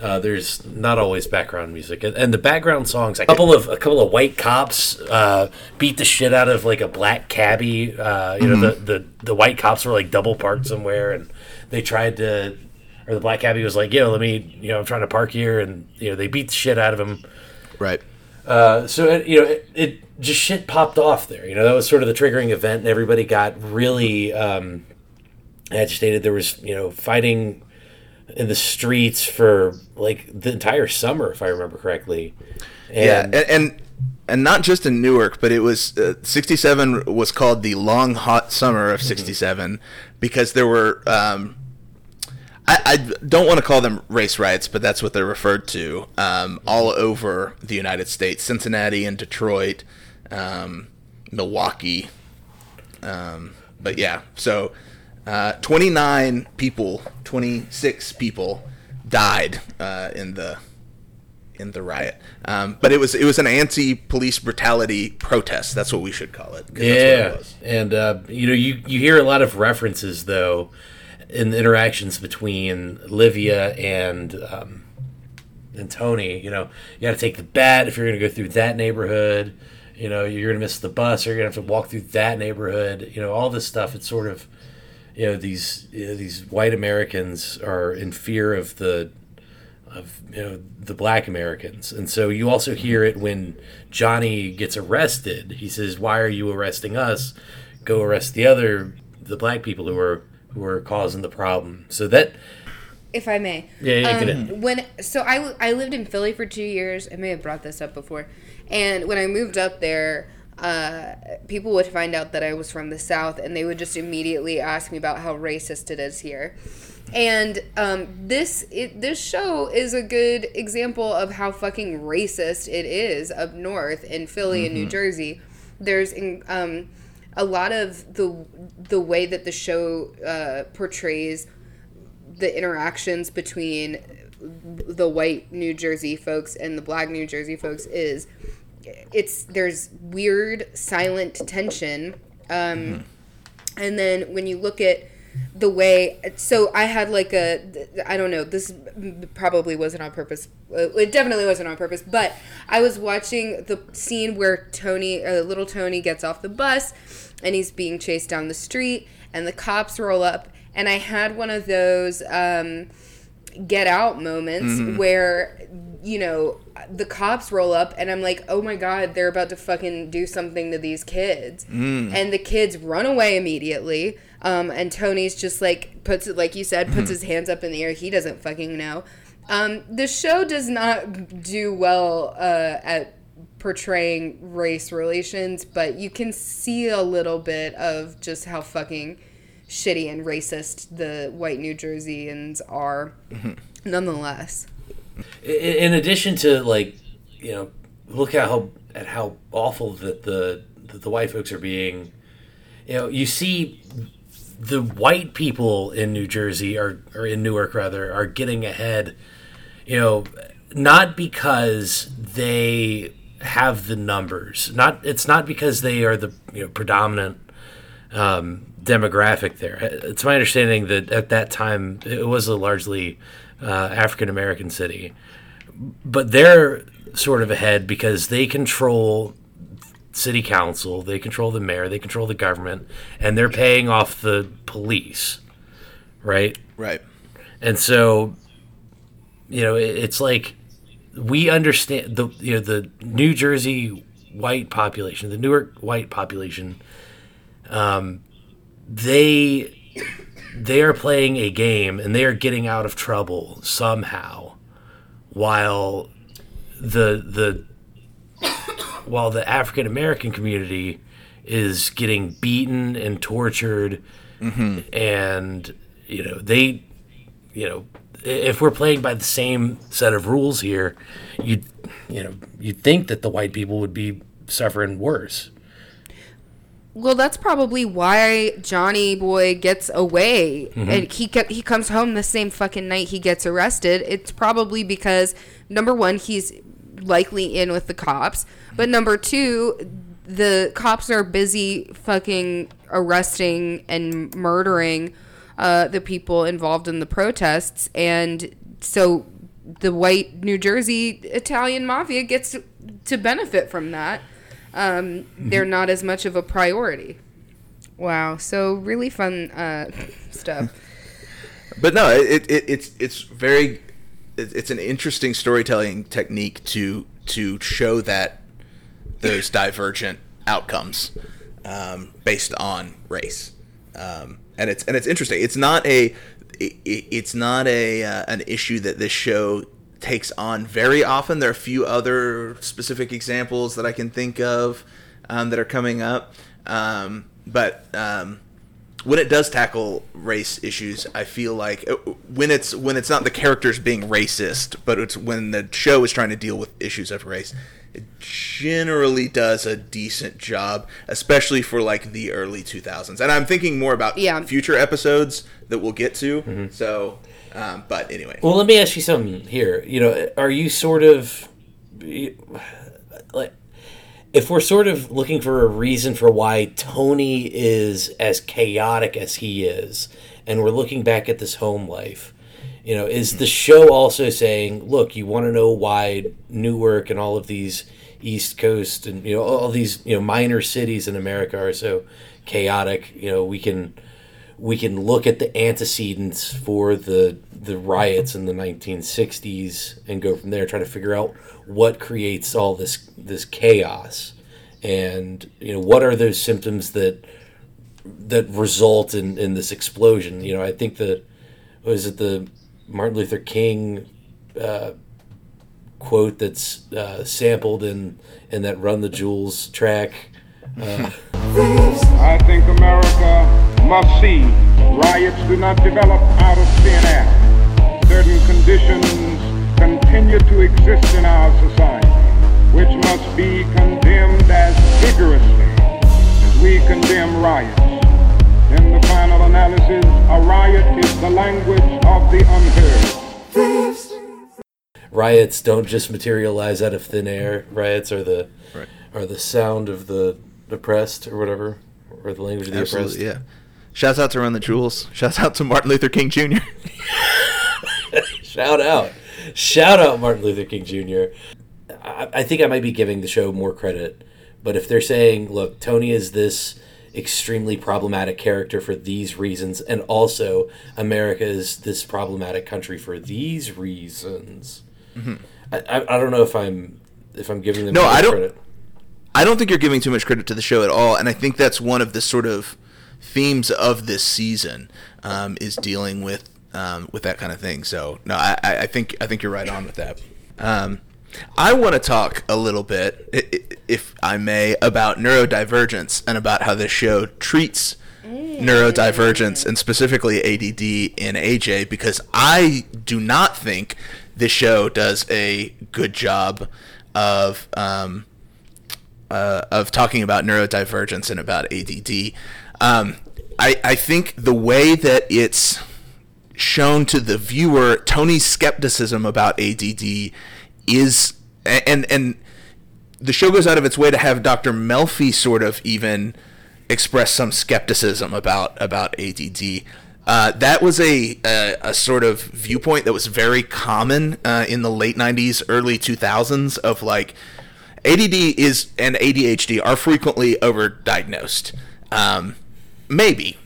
uh, there's not always background music, and, and the background songs. A couple of a couple of white cops uh, beat the shit out of like a black cabbie. Uh, you know, the, the the white cops were like double parked somewhere, and they tried to, or the black cabbie was like, "Yo, let me, you know, I'm trying to park here," and you know, they beat the shit out of him. Right. Uh, so it, you know, it, it just shit popped off there. You know, that was sort of the triggering event, and everybody got really um, agitated. There was you know fighting in the streets for like the entire summer, if I remember correctly. yeah, And, and, and and not just in Newark, but it was uh, '67 was called the long hot summer of '67 because there were. Um, I, I don't want to call them race riots, but that's what they're referred to um, all over the United States: Cincinnati and Detroit, um, Milwaukee. Um, but yeah, so uh, 29 people, 26 people died uh, in the in the riot. Um, but it was it was an anti-police brutality protest. That's what we should call it. 'cause that's what it Yeah, was. and uh, you know, you you hear a lot of references though in the interactions between Livia and um, and Tony. You know, you got to take the bat if you're going to go through that neighborhood. You know, you're going to miss the bus, or you're going to have to walk through that neighborhood. You know, all this stuff. It's sort of, you know, these you know, these white Americans are in fear of the of you know the black Americans, and so you also hear it when Johnny gets arrested. He says, "Why are you arresting us? Go arrest the other the black people who are who are causing the problem." So that if I may. Yeah, um, When so I I lived in Philly for two years. I may have brought this up before, and when I moved up there, uh, people would find out that I was from the South, and they would just immediately ask me about how racist it is here. And um, this it, this show is a good example of how fucking racist it is up north in Philly and New Jersey. There's in, um, a lot of the the way that the show uh, portrays the interactions between the white New Jersey folks and the black New Jersey folks is it's there's weird silent tension um and then when you look at the way so i had like a i don't know this probably wasn't on purpose Uh, it definitely wasn't on purpose but i was watching the scene where tony uh, little tony gets off the bus and he's being chased down the street and the cops roll up and i had one of those um get out moments where you know the cops roll up and i'm like oh my god they're about to fucking do something to these kids. And the kids run away immediately um, and tony's just like puts it like you said puts his hands up in the air. He doesn't fucking know. Um, the show does not do well uh, at portraying race relations but you can see a little bit of just how fucking shitty and racist the white New Jerseyans are, nonetheless. in in addition to like you know look at how at how awful that the that the white folks are being you know you see the white people in New Jersey are or in Newark rather are getting ahead you know not because they have the numbers not it's not because they are the you know predominant um, demographic there. It's my understanding that at that time it was a largely uh, African American city, but they're sort of ahead because they control city council, they control the mayor, they control the government, and they're paying off the police, right? Right. And so, you know, it, it's like we understand the you know the New Jersey white population, the Newark white population. Um, they they are playing a game and they are getting out of trouble somehow, while the the while the African American community is getting beaten and tortured, and you know they you know, if we're playing by the same set of rules here, you you know, you'd think that the white people would be suffering worse. Well, that's probably why Johnny Boy gets away, mm-hmm. and he get, he comes home the same fucking night he gets arrested. It's probably because number one, he's likely in with the cops, but number two, the cops are busy fucking arresting and murdering uh, the people involved in the protests, and so the white New Jersey Italian mafia gets to benefit from that um, they're not as much of a priority. Wow, so really fun uh, (laughs) stuff. But no, it, it it's it's very it's an interesting storytelling technique to to show that those divergent outcomes um, based on race, um, and it's and it's interesting. It's not a it, it- it's not a uh, an issue that this show takes on very often. There are a few other specific examples that I can think of um, that are coming up, um, but. When it does tackle race issues, I feel like uh, when it's when it's not the characters being racist, but it's when the show is trying to deal with issues of race, it generally does a decent job, especially for like the early 2000s. And I'm thinking more about Yeah. future episodes that we'll get to. So, um, but anyway, Well, let me ask you something here. You know, are you sort of like if we're sort of looking for a reason for why Tony is as chaotic as he is, and we're looking back at this home life, you know, is the show also saying, look, you want to know why Newark and all of these East Coast and you know all these you know minor cities in America are so chaotic? You know, we can we can look at the antecedents for the the riots in the 1960s and go from there try to figure out what creates all this this chaos. And you know what are those symptoms that that result in in this explosion? You know i think that was it the martin luther king uh, quote that's uh, sampled in in that run the jewels track? (laughs) I think America must see riots do not develop out of thin air. Certain conditions continue to exist in our society, which must be condemned as vigorously as we condemn riots. In the final analysis, a riot is the language of the unheard. riots don't just materialize out of thin air. Riots are the Right. are the sound of the oppressed or whatever, or the language of the absolutely, yeah. Shouts out to Run the Jewels. Shouts out to Martin Luther King Jr. (laughs) Shout out, shout out Martin Luther King Jr. I, I think I might be giving the show more credit, but if they're saying, look, Tony is this extremely problematic character for these reasons, and also America is this problematic country for these reasons. I, I, I don't know if I'm if I'm giving them Mm-hmm. No, I don't- credit. I don't think you're giving too much credit to the show at all, and I think that's one of the sort of themes of this season um, is dealing with um, with that kind of thing. So no, I, I think I think you're right on with that. Um, I want to talk a little bit, if I may, about neurodivergence and about how this show treats neurodivergence and specifically ADD in AJ because I do not think this show does a good job of um, uh, of talking about neurodivergence and about ADD. Um, I, I think the way that it's shown to the viewer, Tony's skepticism about ADD is, and and the show goes out of its way to have Dr. Melfi sort of even express some skepticism about about ADD. Uh, that was a, a a sort of viewpoint that was very common uh, in the late '90s, early 2000s. Of like, ADD is and ADHD are frequently overdiagnosed. Um, maybe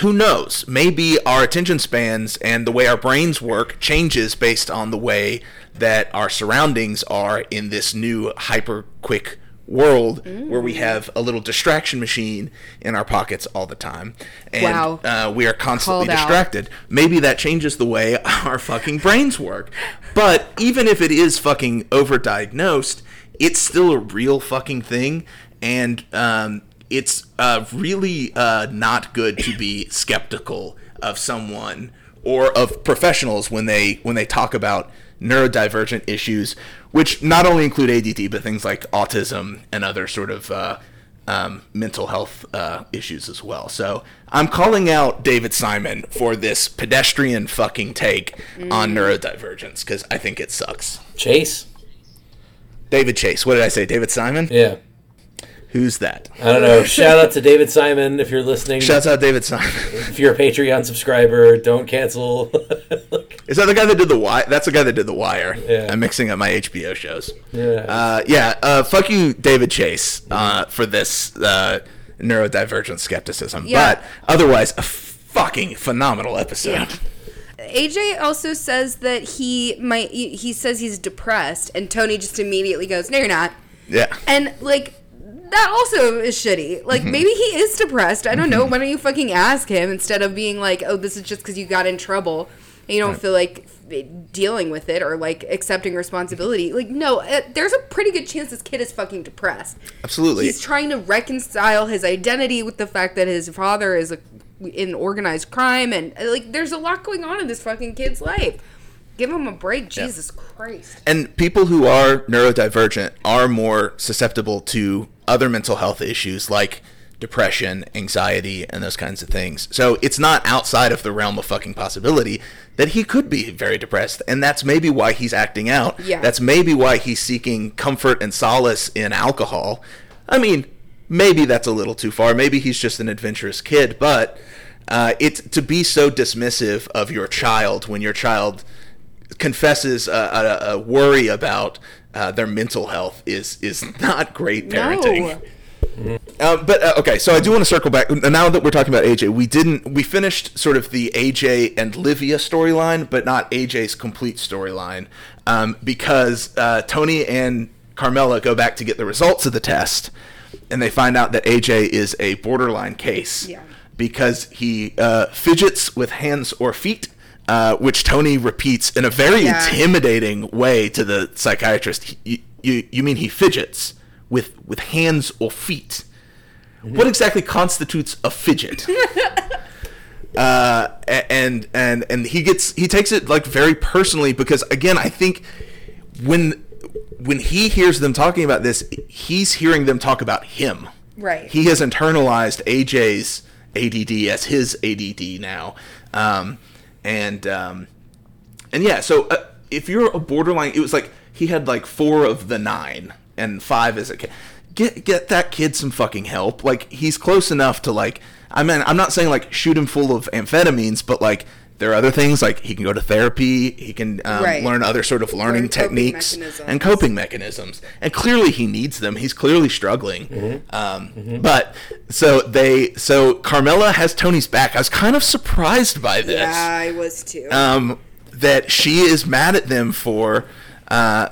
who knows? Maybe our attention spans and the way our brains work changes based on the way that our surroundings are in this new hyper quick world where we have a little distraction machine in our pockets all the time and Wow. uh, we are constantly Called out. distracted maybe that changes the way (laughs) our fucking brains work but even if it is fucking overdiagnosed it's still a real fucking thing and um, it's uh, really uh, not good to be skeptical of someone or of professionals when they when they talk about neurodivergent issues, which not only include ADD but things like autism and other sort of uh, um, mental health uh, issues as well. So I'm calling out David Simon for this pedestrian fucking take on neurodivergence because I think it sucks. Chase. David Chase, what did I say? David Simon? Yeah. Who's that? I don't know. Shout out to David Simon if you're listening. Shouts out David Simon. (laughs) if you're a Patreon subscriber, don't cancel. (laughs) Is that the guy that did the Wire? That's the guy that did the Wire. Yeah. I'm mixing up my HBO shows. Yeah. Uh, yeah. Uh, fuck you, David Chase, uh, for this uh, neurodivergent skepticism. Yeah. But otherwise, a fucking phenomenal episode. AJ also says that he might. He he says he's depressed, and Tony just immediately goes, "No, you're not." Yeah. And like that also is shitty. Like Mm-hmm. maybe he is depressed. I don't know. Why don't you fucking ask him instead of being like, "Oh, this is just because you got in trouble and you don't feel like dealing with it or like accepting responsibility." Like no, uh, there's a pretty good chance this kid is fucking depressed. Absolutely. He's trying to reconcile his identity with the fact that his father is a, in organized crime and uh, like there's a lot going on in this fucking kid's life. Give him a break, Jesus Christ. And people who are neurodivergent are more susceptible to other mental health issues like depression, anxiety, and those kinds of things. So it's not outside of the realm of fucking possibility that he could be very depressed. And that's maybe why he's acting out. Yeah. That's maybe why he's seeking comfort and solace in alcohol. I mean, maybe that's a little too far. Maybe he's just an adventurous kid, but uh, it's to be so dismissive of your child when your child confesses a, a, a worry about uh, their mental health is is (laughs) not great parenting. No. Uh, but uh, okay, so I do want to circle back. Now that we're talking about AJ, we didn't we finished sort of the AJ and Livia storyline, but not AJ's complete storyline, um, because uh, Tony and Carmela go back to get the results of the test, and they find out that AJ is a borderline case Yeah. because he uh, fidgets with hands or feet. Uh, which Tony repeats in a very Yeah. intimidating way to the psychiatrist. You, you, you mean he fidgets with with hands or feet? What exactly constitutes a fidget? (laughs) uh, and and and he gets he takes it like very personally because again I think when when he hears them talking about this, he's hearing them talk about him. Right. He has internalized AJ's ADD as his ADD now, um, and um, and yeah. So uh, if you're a borderline, it was like he had like four of the nine and five is a kid. Get get that kid some fucking help. Like he's close enough to like. I mean, I'm not saying like shoot him full of amphetamines, but like there are other things like he can go to therapy. He can um, Right. learn other sort of learning Learn techniques mechanisms. and coping mechanisms. And clearly he needs them. He's clearly struggling. Um, But so they so Carmela has Tony's back. I was kind of surprised by this Yeah, I was too. um, that she is mad at them for. Uh,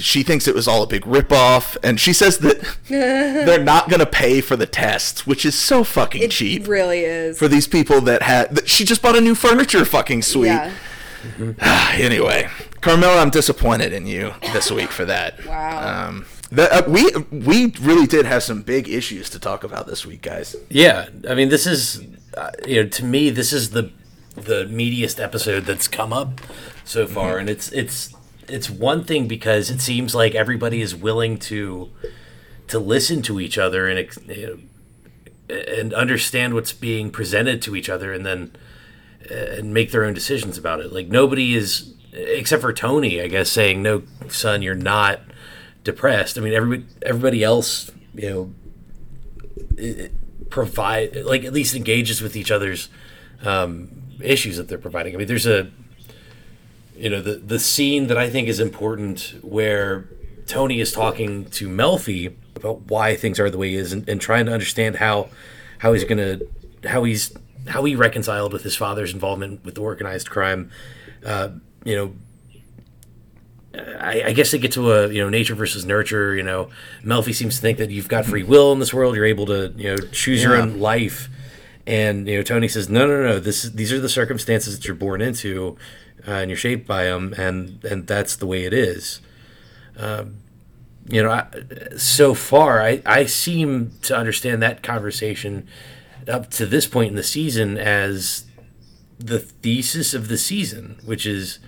she thinks it was all a big ripoff, and she says that (laughs) they're not going to pay for the tests, which is so fucking cheap. it cheap really is. for these people that had. That she just bought a new furniture fucking suite. yeah. (sighs) anyway, Carmela, I'm disappointed in you this week for that. (laughs) Wow. Um, the, uh, we we really did have some big issues to talk about this week, guys. Yeah, I mean, this is, uh, you know, to me, this is the the meatiest episode that's come up so far, and it's it's it's one thing because it seems like everybody is willing to to listen to each other and and understand what's being presented to each other, and then uh, and make their own decisions about it. Like nobody is, except for Tony, I guess, saying, "No, son, you're not depressed." I mean, everybody everybody else, you know provide like at least engages with each other's um, issues that they're providing. I mean, there's a you know the the scene that I think is important where Tony is talking to Melfi about why things are the way he is and, and trying to understand how how he's gonna how he's how he reconciled with his father's involvement with organized crime. Uh, you know, I, I guess they get to a you know nature versus nurture. You know, Melfi seems to think that you've got free will in this world. You're able to you know choose your own life, and you know Tony says no, no, no. This these are the circumstances that you're born into, uh, and you're shaped by them, and and that's the way it is. Um, you know, I, so far I I seem to understand that conversation up to this point in the season as the thesis of the season, which is,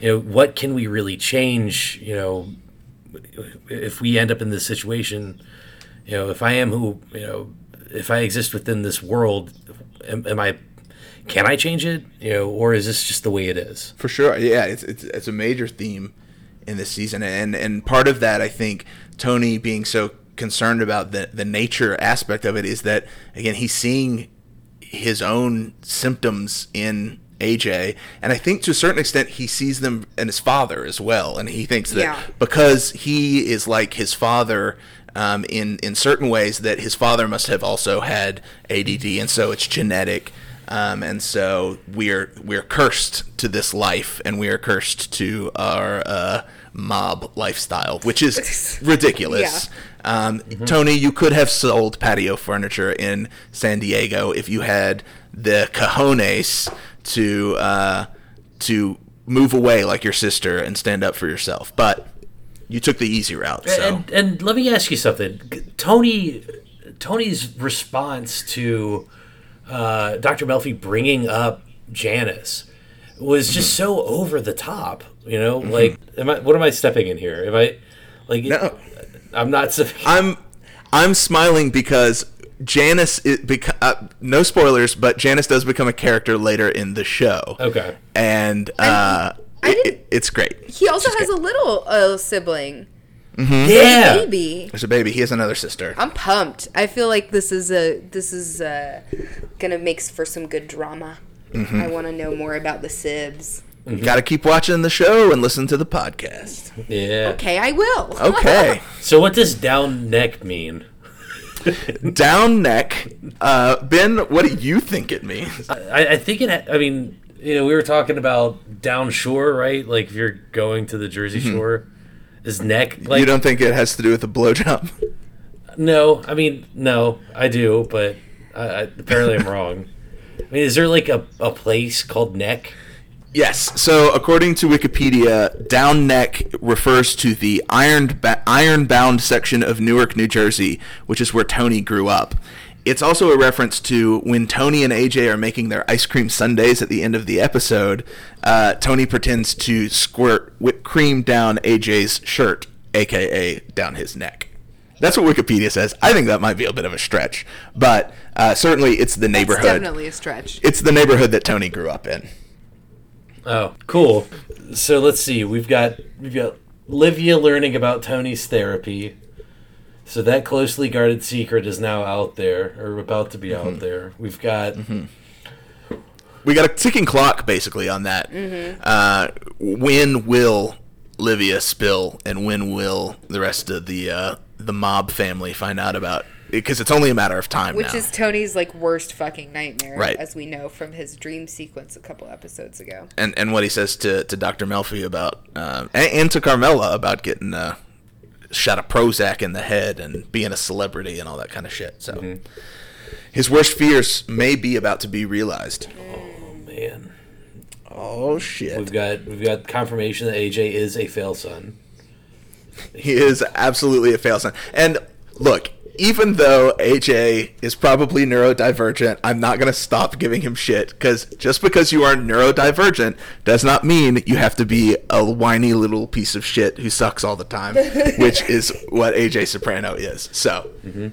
you know, what can we really change? You know, if we end up in this situation, you know, if I am who, you know, if I exist within this world, am, am I, can I change it? You know, or is this just the way it is? For sure, yeah, it's, it's it's a major theme in this season, and and part of that, I think, Tony being so concerned about the the nature aspect of it is that again he's seeing his own symptoms in AJ, and I think to a certain extent he sees them in his father as well, and he thinks that Yeah. because he is like his father. Um, in in certain ways, that his father must have also had ADD, and so it's genetic. Um, and so we're we're cursed to this life, and we are cursed to our uh, mob lifestyle, which is (laughs) ridiculous. Um, Tony, you could have sold patio furniture in San Diego if you had the cojones to uh, to move away like your sister and stand up for yourself, but you took the easy route. So And and let me ask you something, Tony. Tony's response to uh, Dr. Melfi bringing up Janice was just so over the top. You know, like, am I? What am I stepping in here? Am I? Like, No. I'm not. (laughs) I'm I'm smiling because Janice it beca- uh, no spoilers, but Janice does become a character later in the show. Okay. And uh, I it- didn't- it- it's great. He also She's has a little uh, sibling, Yeah. baby. There's a baby. He has another sister. I'm pumped. I feel like this is a this is uh, gonna make for some good drama. Mm-hmm. I want to know more about the Sibs. You got to keep watching the show and listen to the podcast. Yeah. Okay, I will. Okay. (laughs) So what does down neck mean? (laughs) Down neck. Uh, ben, what do you think it means? I, I think it. I mean, you know, we were talking about down shore, right? Like if you're going to the Jersey Shore, is neck like? you don't think it has to do with a blowjob? No, I mean, no, I do, but I, I, apparently I'm wrong. I mean, is there like a, a place called Neck? Yes. So, according to Wikipedia, Down Neck refers to the iron ba- Ironbound section of Newark, New Jersey, which is where Tony grew up. It's also a reference to when Tony and AJ are making their ice cream sundaes at the end of the episode. Uh, Tony pretends to squirt whipped cream down AJ's shirt, aka down his neck. That's what Wikipedia says. I think that might be a bit of a stretch, but uh, certainly it's the It's neighborhood. definitely a stretch. It's the neighborhood that Tony grew up in. Oh, cool. So let's see. We've got we've got Livia learning about Tony's therapy. So that closely guarded secret is now out there, or about to be out there. We've got we got a ticking clock basically on that. Uh, when will Livia spill, and when will the rest of the uh, the mob family find out about? Because it's only a matter of time Which now. is Tony's like worst fucking nightmare, Right. as we know from his dream sequence a couple episodes ago. and and what he says to to Doctor Melfi about, uh, and, and to Carmela about getting uh, shot a Prozac in the head and being a celebrity and all that kind of shit. So. Mm-hmm. His worst fears may be about to be realized. Oh man. Oh shit! We've got we've got confirmation that AJ is a fail son. He is absolutely a fail son. And look, even though AJ is probably neurodivergent, I'm not going to stop giving him shit because just because you are neurodivergent does not mean you have to be a whiny little piece of shit who sucks all the time, (laughs) which is what AJ Soprano is. So mm-hmm.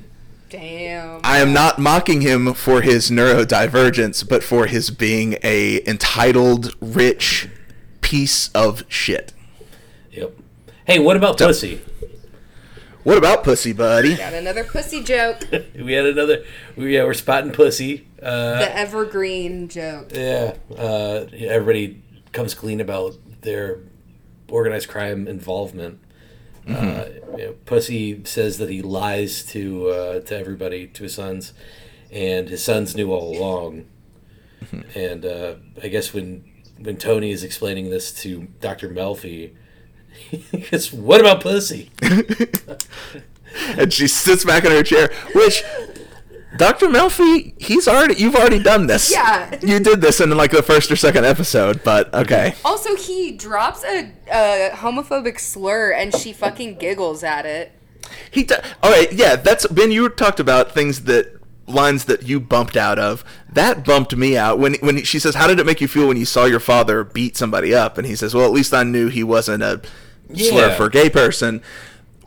Damn. I am not mocking him for his neurodivergence, but for his being a entitled, rich piece of shit. Yep. Hey, what about pussy? What about pussy, buddy? Got another pussy joke. (laughs) We had another. We, yeah, we're spotting pussy. Uh, the evergreen joke. Yeah, uh, everybody comes clean about their organized crime involvement. Uh, you know, Pussy says that he lies to uh, to everybody, to his sons, and his sons knew all along. and uh, I guess when when Tony is explaining this to Doctor Melfi, (laughs) he goes, "What about Pussy?" and she sits back in her chair, which Dr. Melfi, he's already you've already done this. Yeah. You did this in like the first or second episode, but okay. Also, he drops a, a homophobic slur and she fucking giggles at it. He d- All right, yeah, that's Ben you talked about things that lines that you bumped out of. That bumped me out when when she says, "How did it make you feel when you saw your father beat somebody up?" and he says, "Well, at least I knew he wasn't a slur Yeah. for a gay person."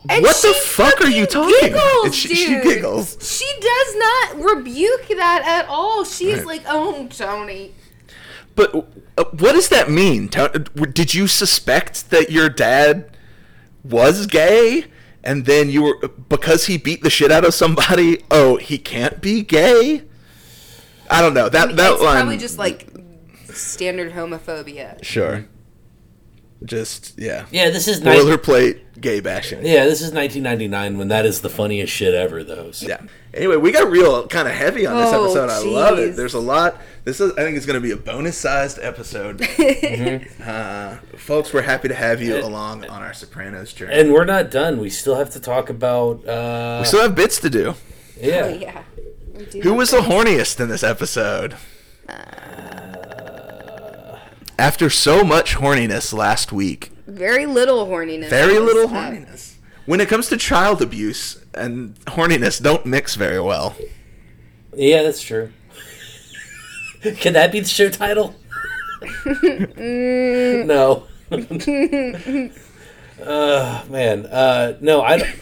And what the fuck are you talking? Giggles, And she, she giggles. She does not rebuke that at all. She's Right. like, "Oh, Tony." But uh, what does that mean? Did you suspect that your dad was gay, and then you were because he beat the shit out of somebody? (laughs) Oh, he can't be gay. I don't know that that it's line. probably just like standard homophobia. sure. Just yeah. Yeah, this is nice. Boilerplate gay bashing. Yeah, this is 1999 when that is the funniest shit ever, though. So. Yeah. Anyway, we got real kind of heavy on this Oh, episode. I love it. There's a lot. This is. I think it's going to be a bonus-sized episode. (laughs) uh, folks, we're happy to have you along on our Sopranos journey. And we're not done. We still have to talk about. Uh, we still have bits to do. yeah. Oh yeah. Do Who have was the horniest in this episode? After so much horniness last week, very little horniness. very little app. horniness. When it comes to child abuse and horniness, don't mix very well. Yeah, that's true. (laughs) Can that be the show title? (laughs) no. (laughs) uh, man, uh, no, I,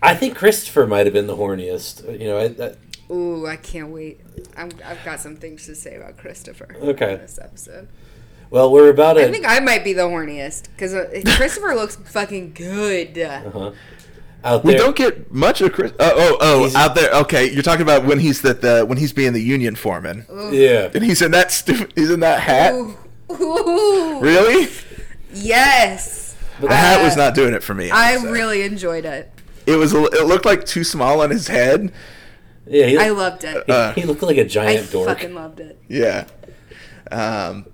I think Christopher might have been the horniest. You know, I, I, Ooh, I can't wait. I'm, I've got some things to say about Christopher. Okay. In this episode. Well, we're about I think I might be the horniest because Christopher looks fucking good. uh-huh. Out We don't get much of Chris. Oh, oh, oh, He's- out there. Okay, you're talking about when he's that the when he's being the union foreman, yeah. and he's in that stupid. He's in that hat. Ooh. Ooh. Really? Yes. The hat was Uh, not doing it for me. I would really enjoyed it. It was. It looked like too small on his head. Yeah, he, I loved it. he, uh, he looked like a giant dork. I fucking loved it. Yeah. Um.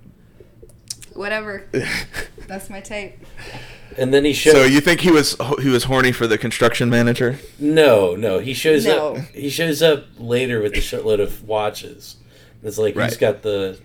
Whatever. (laughs) That's my type. And then he shows. So you think he was he was horny for the construction manager? no, no, he shows No. up. He shows up later with a shitload of watches. It's like he's got the.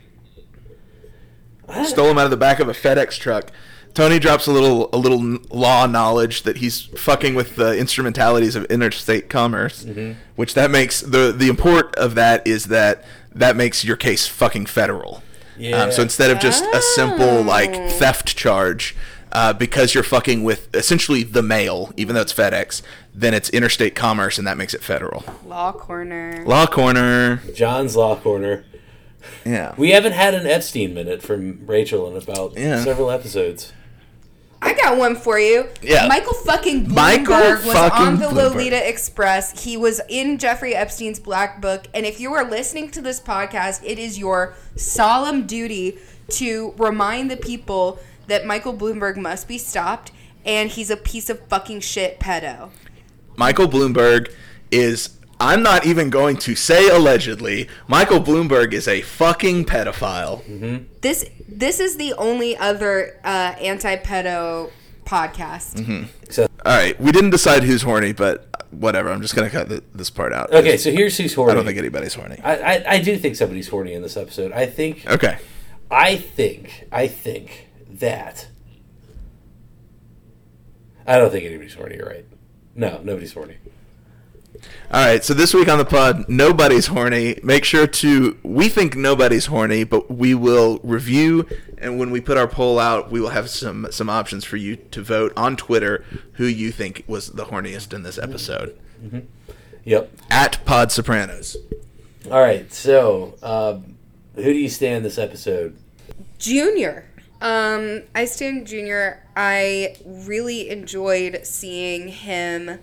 I Stole him out of the back of a FedEx truck. Tony drops a little a little law knowledge that he's fucking with the instrumentalities of interstate commerce, mm-hmm. which that makes the the import of that is that that makes your case fucking federal. Yeah. Um, so instead of just a simple like theft charge, uh, because you're fucking with essentially the mail, even though it's FedEx, then it's interstate commerce, and that makes it federal. Law corner. Law corner. John's Law Corner. Yeah. We haven't had an Epstein minute from Rachel in about Yeah. several episodes. I got one for you. Yeah. Michael fucking Bloomberg Michael was fucking on the Bloomberg. Lolita Express. He was in Jeffrey Epstein's black book. And if you are listening to this podcast, it is your solemn duty to remind the people that Michael Bloomberg must be stopped and he's a piece of fucking shit pedo. Michael Bloomberg is. I'm not even going to say allegedly. Michael Bloomberg is a fucking pedophile. Mm-hmm. This this is the only other uh, anti-pedo podcast. So, All right, we didn't decide who's horny, but whatever. I'm just gonna cut th this part out. Okay, so here's who's horny. I don't think anybody's horny. I, I, I do think somebody's horny in this episode. I think Okay. I think I think that I don't think anybody's horny. You're right. No, nobody's horny. All right. So this week on the pod, nobody's horny. Make sure to. We think nobody's horny, but we will review, and when we put our poll out, we will have some some options for you to vote on Twitter who you think was the horniest in this episode. Yep. At Pod Sopranos. All right. So, um, who do you stand this episode? Junior. Um, I stand Junior. I really enjoyed seeing him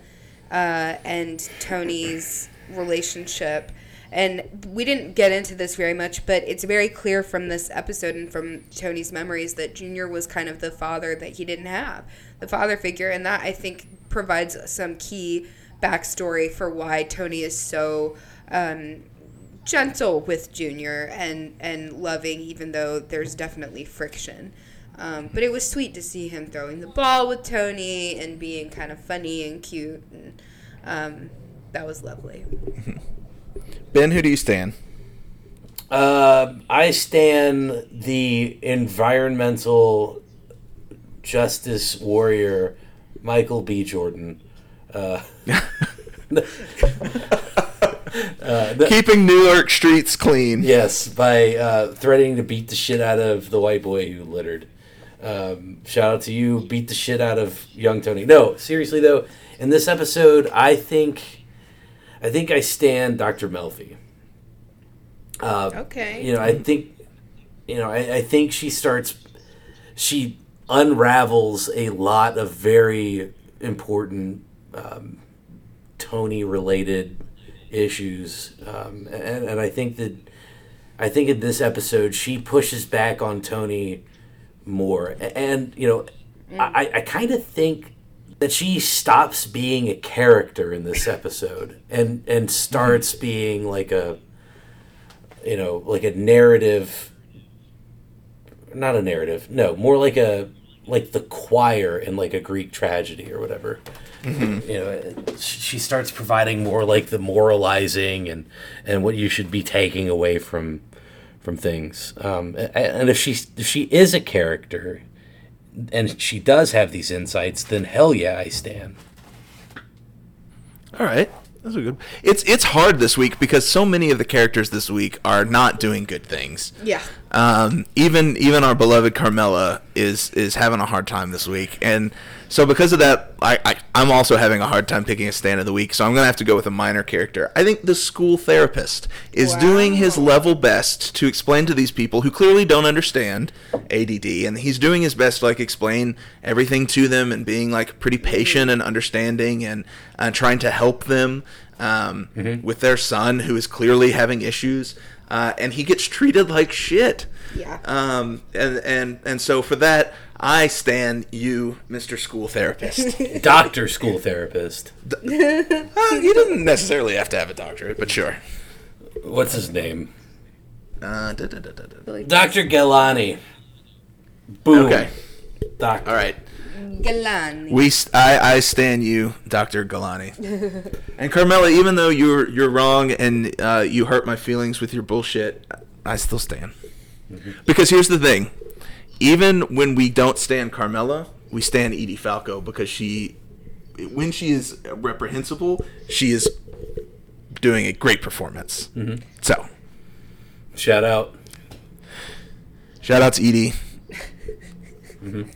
uh, and Tony's relationship. And we didn't get into this very much, but it's very clear from this episode and from Tony's memories that Junior was kind of the father that he didn't have, the father figure. And that, I think, provides some key backstory for why Tony is so um, gentle with Junior and and loving, even though there's definitely friction. Um, but it was sweet to see him throwing the ball with Tony and being kind of funny and cute, and um, that was lovely. (laughs) Ben, who do you stand? Uh, I stand the environmental justice warrior, Michael B. Jordan. Uh, (laughs) (laughs) uh, the- Keeping New York streets clean. Yes, by uh, threatening to beat the shit out of the white boy who littered. Um, shout out to you, beat the shit out of young Tony. No, seriously though, in this episode, I think, I think I stand Dr. Melfi. Uh, Okay. You know, I think, you know, I, I think she starts, she unravels a lot of very important um, Tony related issues, um, and, and I think that I think in this episode she pushes back on Tony more, and you know, I, I kind of think that she stops being a character in this episode and and starts mm-hmm. being like a you know like a narrative not a narrative no more like a like the choir in like a greek tragedy or whatever. Mm-hmm. You know she starts providing more like the moralizing and and what you should be taking away from from things um and if she if she is a character and she does have these insights then hell yeah i stand All right. That's a good. It's it's hard this week because so many of the characters this week are not doing good things. Yeah. Um, even even our beloved Carmela is is having a hard time this week, and so because of that, I, I I'm also having a hard time picking a stand of the week. So I'm gonna have to go with a minor character. I think the school therapist is doing his level best to explain to these people who clearly don't understand ADD, and he's doing his best to like explain everything to them and being like pretty patient and understanding and uh, trying to help them um, with their son who is clearly having issues. Uh, and he gets treated like shit. Yeah. Um, and and and so for that, I stand you, Mr. School Therapist. (laughs) Doctor school therapist. uh, you didn't necessarily have to have a doctorate, but sure. What's his name? Uh, da, da, da, da, da. Dr. Galani. Boom. Okay. Doctor. All right. Galani. We, I, I stand you, Doctor Galani, (laughs) and Carmela. Even though you're you're wrong and uh, you hurt my feelings with your bullshit, I still stand. Because here's the thing: even when we don't stand Carmela, we stand Edie Falco because she, when she is reprehensible, she is doing a great performance. So, Shout out. shout out to Edie.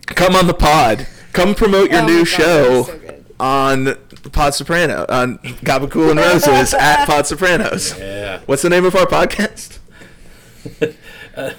Come on the pod. Come promote your Oh new God, show that's so on Pod Soprano on Gabacool and Roses (laughs) at Pod Sopranos. Yeah. What's the name of our podcast? (laughs)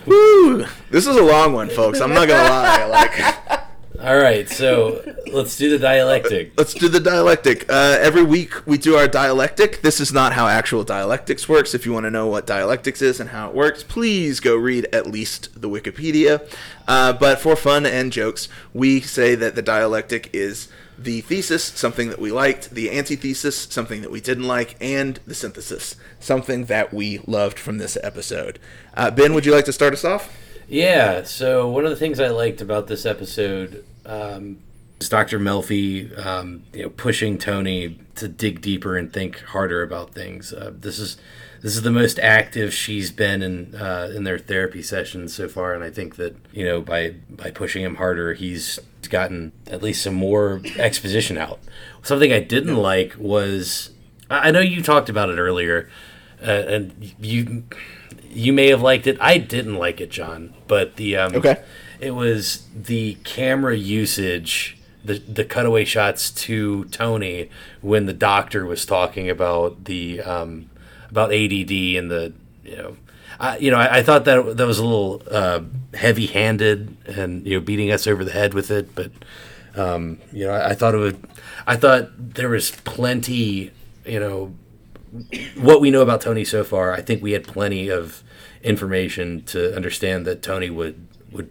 Woo! This is a long one, folks. I'm not gonna lie. Like, (laughs) All right, so let's do the dialectic. let's do the dialectic. Uh, every week we do our dialectic. This is not how actual dialectics works. If you want to know what dialectics is and how it works, please go read at least the Wikipedia. Uh, but for fun and jokes, we say that the dialectic is the thesis, something that we liked, the antithesis, something that we didn't like, and the synthesis, something that we loved from this episode. Uh, ben, would you like to start us off? Yeah, so one of the things I liked about this episode um, is Dr. Melfi, um, you know, pushing Tony to dig deeper and think harder about things. Uh, this is this is the most active she's been in uh, in their therapy sessions so far, and I think that you know by by pushing him harder, he's gotten at least some more exposition out. Something I didn't like was I know you talked about it earlier, uh, and you you may have liked it. I didn't like it, John. But the um, Okay. it was the camera usage, the the cutaway shots to Tony when the doctor was talking about the um, about ADD and the you know. I, you know, I, I thought that that was a little uh, heavy-handed and you know beating us over the head with it, but um, you know, I, I thought it would. I thought there was plenty, you know, what we know about Tony so far, I think we had plenty of information to understand that Tony would would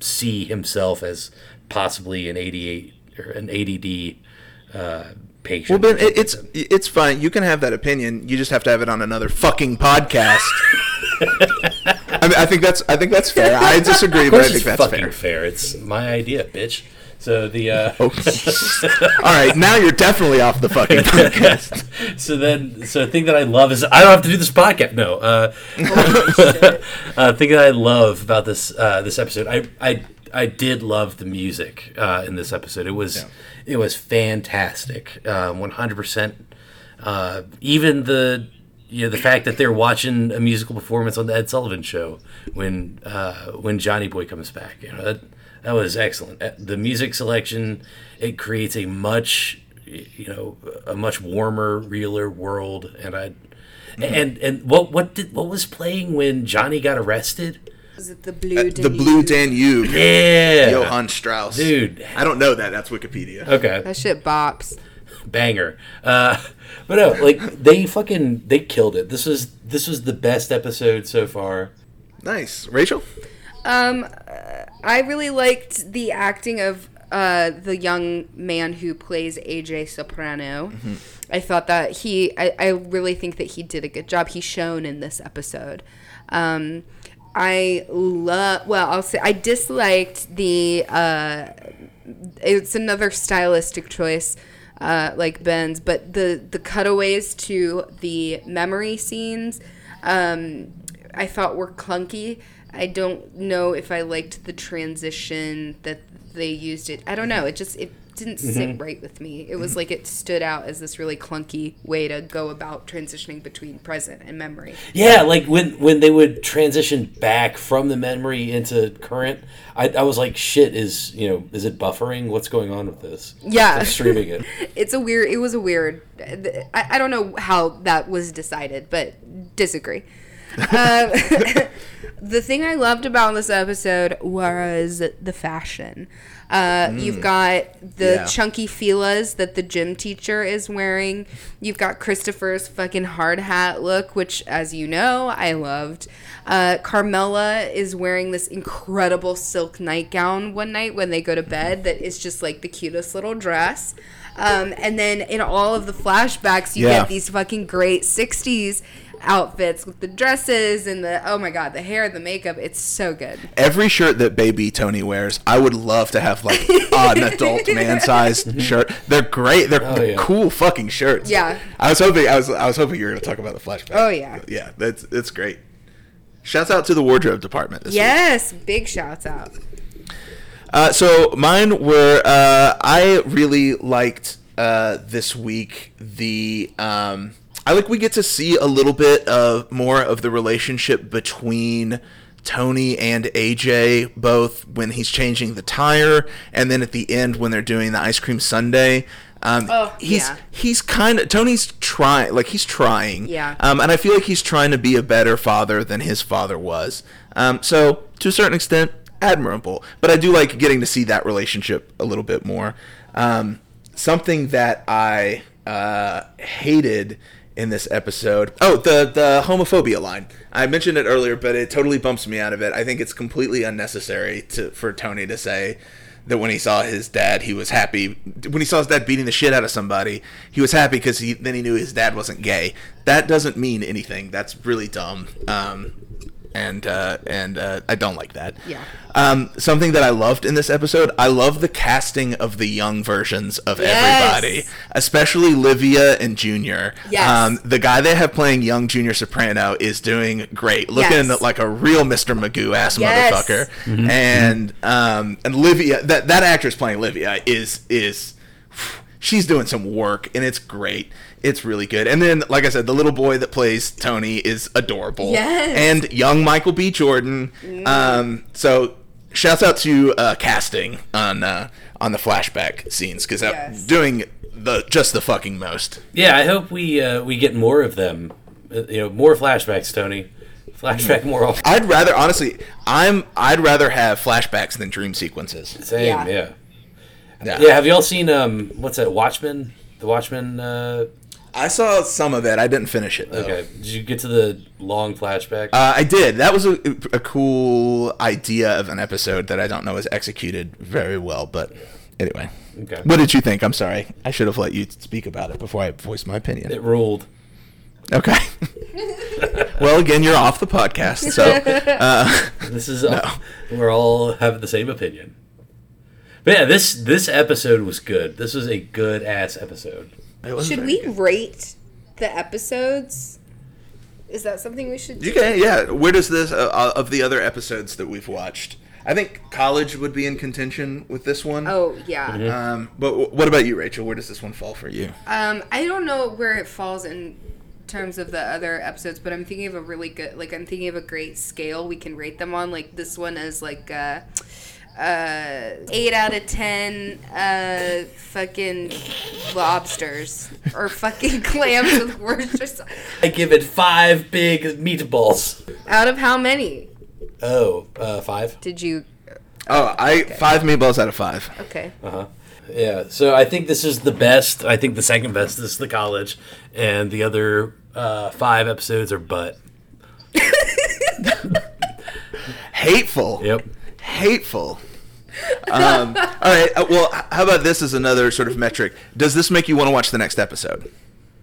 see himself as possibly an 88 or an ADD uh, Well. Ben, it, it's it's fine. You can have that opinion. You just have to have it on another fucking podcast. (laughs) I mean, I think that's I think that's fair. I disagree, but I think that's fucking fair. fair. It's my idea, bitch. So the uh, (laughs) All right, now you're definitely off the fucking (laughs) podcast. so then so the thing that I love is I don't have to do this podcast. No, uh, uh, thing that I love about this uh, this episode, I I I did love the music uh, in this episode. It was it was fantastic, one hundred percent. Even the you know the fact that they're watching a musical performance on the Ed Sullivan Show when uh, when Johnny Boy comes back, you know that that was excellent. Uh, The music selection it creates a much you know a much warmer, realer world, and I and and what what did what was playing when Johnny got arrested? Was it the blue? the Blue Danube, Yeah, Johann Strauss. dude. I don't know that. That's Wikipedia. Okay, That shit bops. banger. Uh, (laughs) but no, like they fucking they killed it. This was this was the best episode so far. Nice, Rachel. Um, uh, I really liked the acting of uh, the young man who plays AJ Soprano. I thought that he, I, I really think that he did a good job. He's shown in this episode. Um, I love, well, I'll say, I disliked the, uh, it's another stylistic choice. Uh, like Ben's, but the the cutaways to the memory scenes, um, I thought were clunky. I don't know if I liked the transition that they used it. I don't know. It just it didn't sit right with me. It was like it stood out as this really clunky way to go about transitioning between present and memory. Yeah, like when when they would transition back from the memory into current, I, I was like, shit, is you know, is it buffering? What's going on with this? Yeah. I'm streaming it. (laughs) It's a weird. It was a weird. I, I don't know how that was decided, but disagree. uh, (laughs) (laughs) the thing I loved about this episode was the fashion. Uh, You've got the Yeah. chunky filas that the gym teacher is wearing. You've got Christopher's fucking hard hat look, which, as you know, I loved. Uh, Carmela is wearing this incredible silk nightgown one night when they go to bed that is just like the cutest little dress. Um, and then in all of the flashbacks, you Yeah. get these fucking great 60s outfits with the dresses and the, oh my God, the hair, the makeup. It's so good. Every shirt that baby Tony wears, I would love to have like an (laughs) adult man sized shirt. They're great. They're, Oh, yeah. cool fucking shirts. Yeah. I was hoping I was I was hoping you were gonna talk about the flashback. Oh, yeah. Yeah, that's it's great. Shouts out to the wardrobe department this week. Yes, big shouts out. Uh, so mine were uh, I really liked uh, this week the um, I like we get to see a little bit of more of the relationship between Tony and AJ both when he's changing the tire and then at the end when they're doing the ice cream sundae. Um, Oh, he's yeah. he's kind of Tony's trying like he's trying Yeah. um, and I feel like he's trying to be a better father than his father was um, so to a certain extent admirable but I do like getting to see that relationship a little bit more um, something that I uh, hated in this episode oh the the homophobia line I mentioned it earlier but it totally bumps me out of it I think it's completely unnecessary to for Tony to say that when he saw his dad, he was happy. When he saw his dad beating the shit out of somebody, he was happy because he then he knew his dad wasn't gay. That doesn't mean anything. That's really dumb. Um, and uh, and uh, I don't like that. Yeah. Um, something that I loved in this episode, I love the casting of the young versions of Yes. everybody, especially Livia and Junior. Yes. Um, the guy they have playing young Junior Soprano is doing great, looking Yes. like a real Mr. Magoo ass Yes. motherfucker and um and Livia that that actress playing Livia is is she's doing some work and it's great. It's really good. And then like I said, the little boy that plays Tony is adorable. Yes. And young Michael B. Jordan. Um so shouts out to uh casting on uh on the flashback scenes cuz Yes. doing the just the fucking most. Yeah, I hope we uh, we get more of them. Uh, you know, more flashbacks, Tony. Flashback more often. I'd rather honestly, I'm I'd rather have flashbacks than dream sequences. Same, Yeah. yeah. Yeah. yeah. have y'all seen um what's that Watchmen? The Watchmen. Uh, I saw some of it. I didn't finish it though. okay, did you get to the long flashback? Uh, I did. That was a, a cool idea of an episode that I don't know is executed very well. But anyway, Okay. what did you think? I'm sorry. I should have let you speak about it before I voiced my opinion. it ruled. Okay. (laughs) well, again, you're off the podcast, so uh, This is we're all have the same opinion. But yeah, this this episode was good. This was a good ass episode. It was Should we good. rate the episodes? Is that something we should do? You can, yeah. Where does this uh, uh, of the other episodes that we've watched? I think college would be in contention with this one. Oh, yeah. Um, but w- what about you, Rachel? Where does this one fall for you? Um, I don't know where it falls in terms of the other episodes, but I'm thinking of a really good, like, I'm thinking of a great scale we can rate them on. Like, this one is like, uh, uh, 8 out of 10, uh, fucking lobsters. Or fucking (laughs) clams with Worcestershire. I give it five big meatballs. Out of how many Oh, uh, five. did you? Oh, I five meatballs out of five. Okay. Uh huh. Yeah, so I think this is the best. I think the second best is the college, and the other uh, five episodes are butt. (laughs) Hateful. Yep. Hateful. Um, all right. uh, Well, how about this as another sort of metric? Does this make you want to watch the next episode?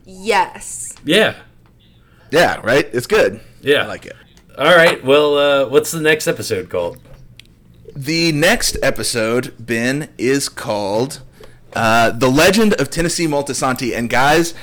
Yes. Yeah. Yeah. Right. It's good. Yeah. I like it. All right. Well, uh, what's the next episode called? The next episode, Ben, is called uh, "The Legend of Tennessee Moltisanti." And guys,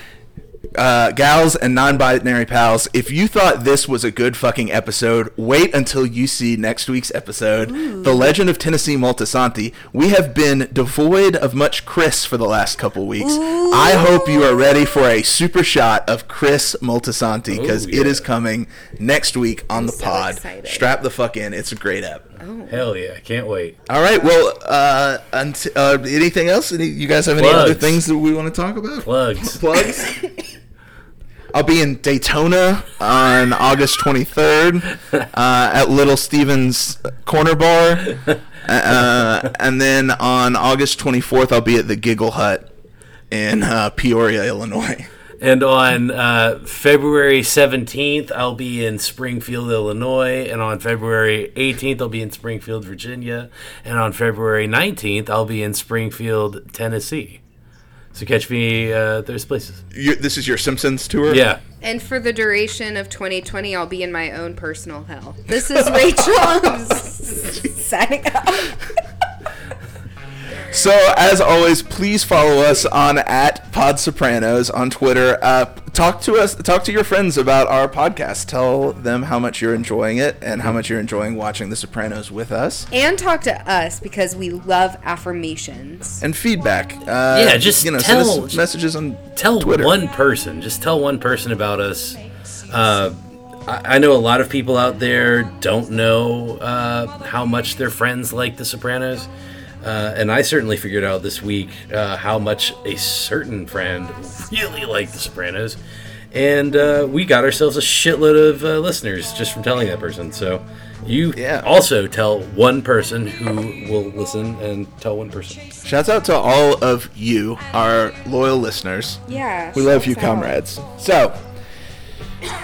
uh, gals and non-binary pals, if you thought this was a good fucking episode, wait until you see next week's episode, "The Legend of Tennessee Moltisanti." We have been devoid of much Chris for the last couple weeks. I hope you are ready for a super shot of Chris Moltisanti because Ooh, it is coming next week on the so pod. excited. Strap the fuck in; it's a great app. Hell yeah, I can't wait. All right. Well, uh, unt- uh, anything else? Any, you guys have any other things that we want to talk about? Plugs. (laughs) Plugs. I'll be in Daytona on August 23rd (laughs) uh, at Little Steven's Corner Bar. Uh, and then on August 24th, I'll be at the Giggle Hut in uh, Peoria, Illinois. And on uh, February 17th, I'll be in Springfield, Illinois. And on February 18th, I'll be in Springfield, Virginia. And on February 19th, I'll be in Springfield, Tennessee. So catch me uh, those places. You, this is your Simpsons tour? Yeah. And for the duration of 2020, I'll be in my own personal hell. This is Rachel. I'm (laughs) signing off. So, as always, please follow us on at Pod Sopranos on Twitter. Uh, talk to us, talk to your friends about our podcast. Tell them how much you're enjoying it and how much you're enjoying watching The Sopranos with us. And talk to us because we love affirmations. And feedback. Uh, Yeah, just you know, send tell- us messages on tell Twitter. one person just tell one person about us uh, I, I know a lot of people out there don't know uh, how much their friends like the sopranos uh, and i certainly figured out this week uh, how much a certain friend really liked the sopranos and uh, we got ourselves a shitload of uh, listeners just from telling that person so you Yeah. also tell one person who will listen and tell one person Shouts out to all of you, our loyal listeners. Yeah. We love you, out. comrades. So,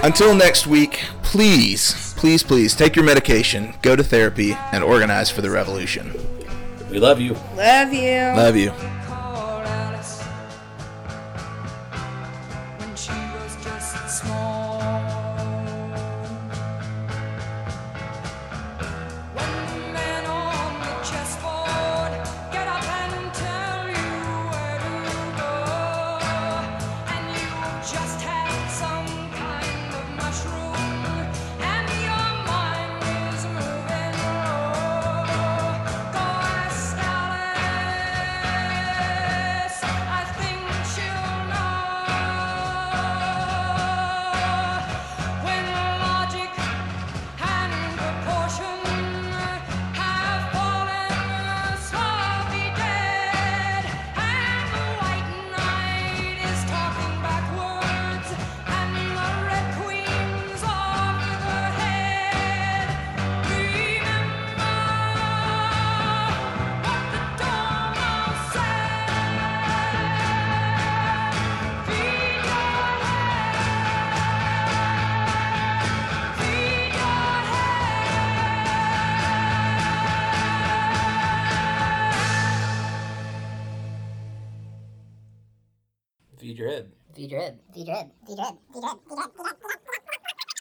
until next week, please, please, please take your medication, go to therapy, and organize for the revolution. We love you Love you. Love you.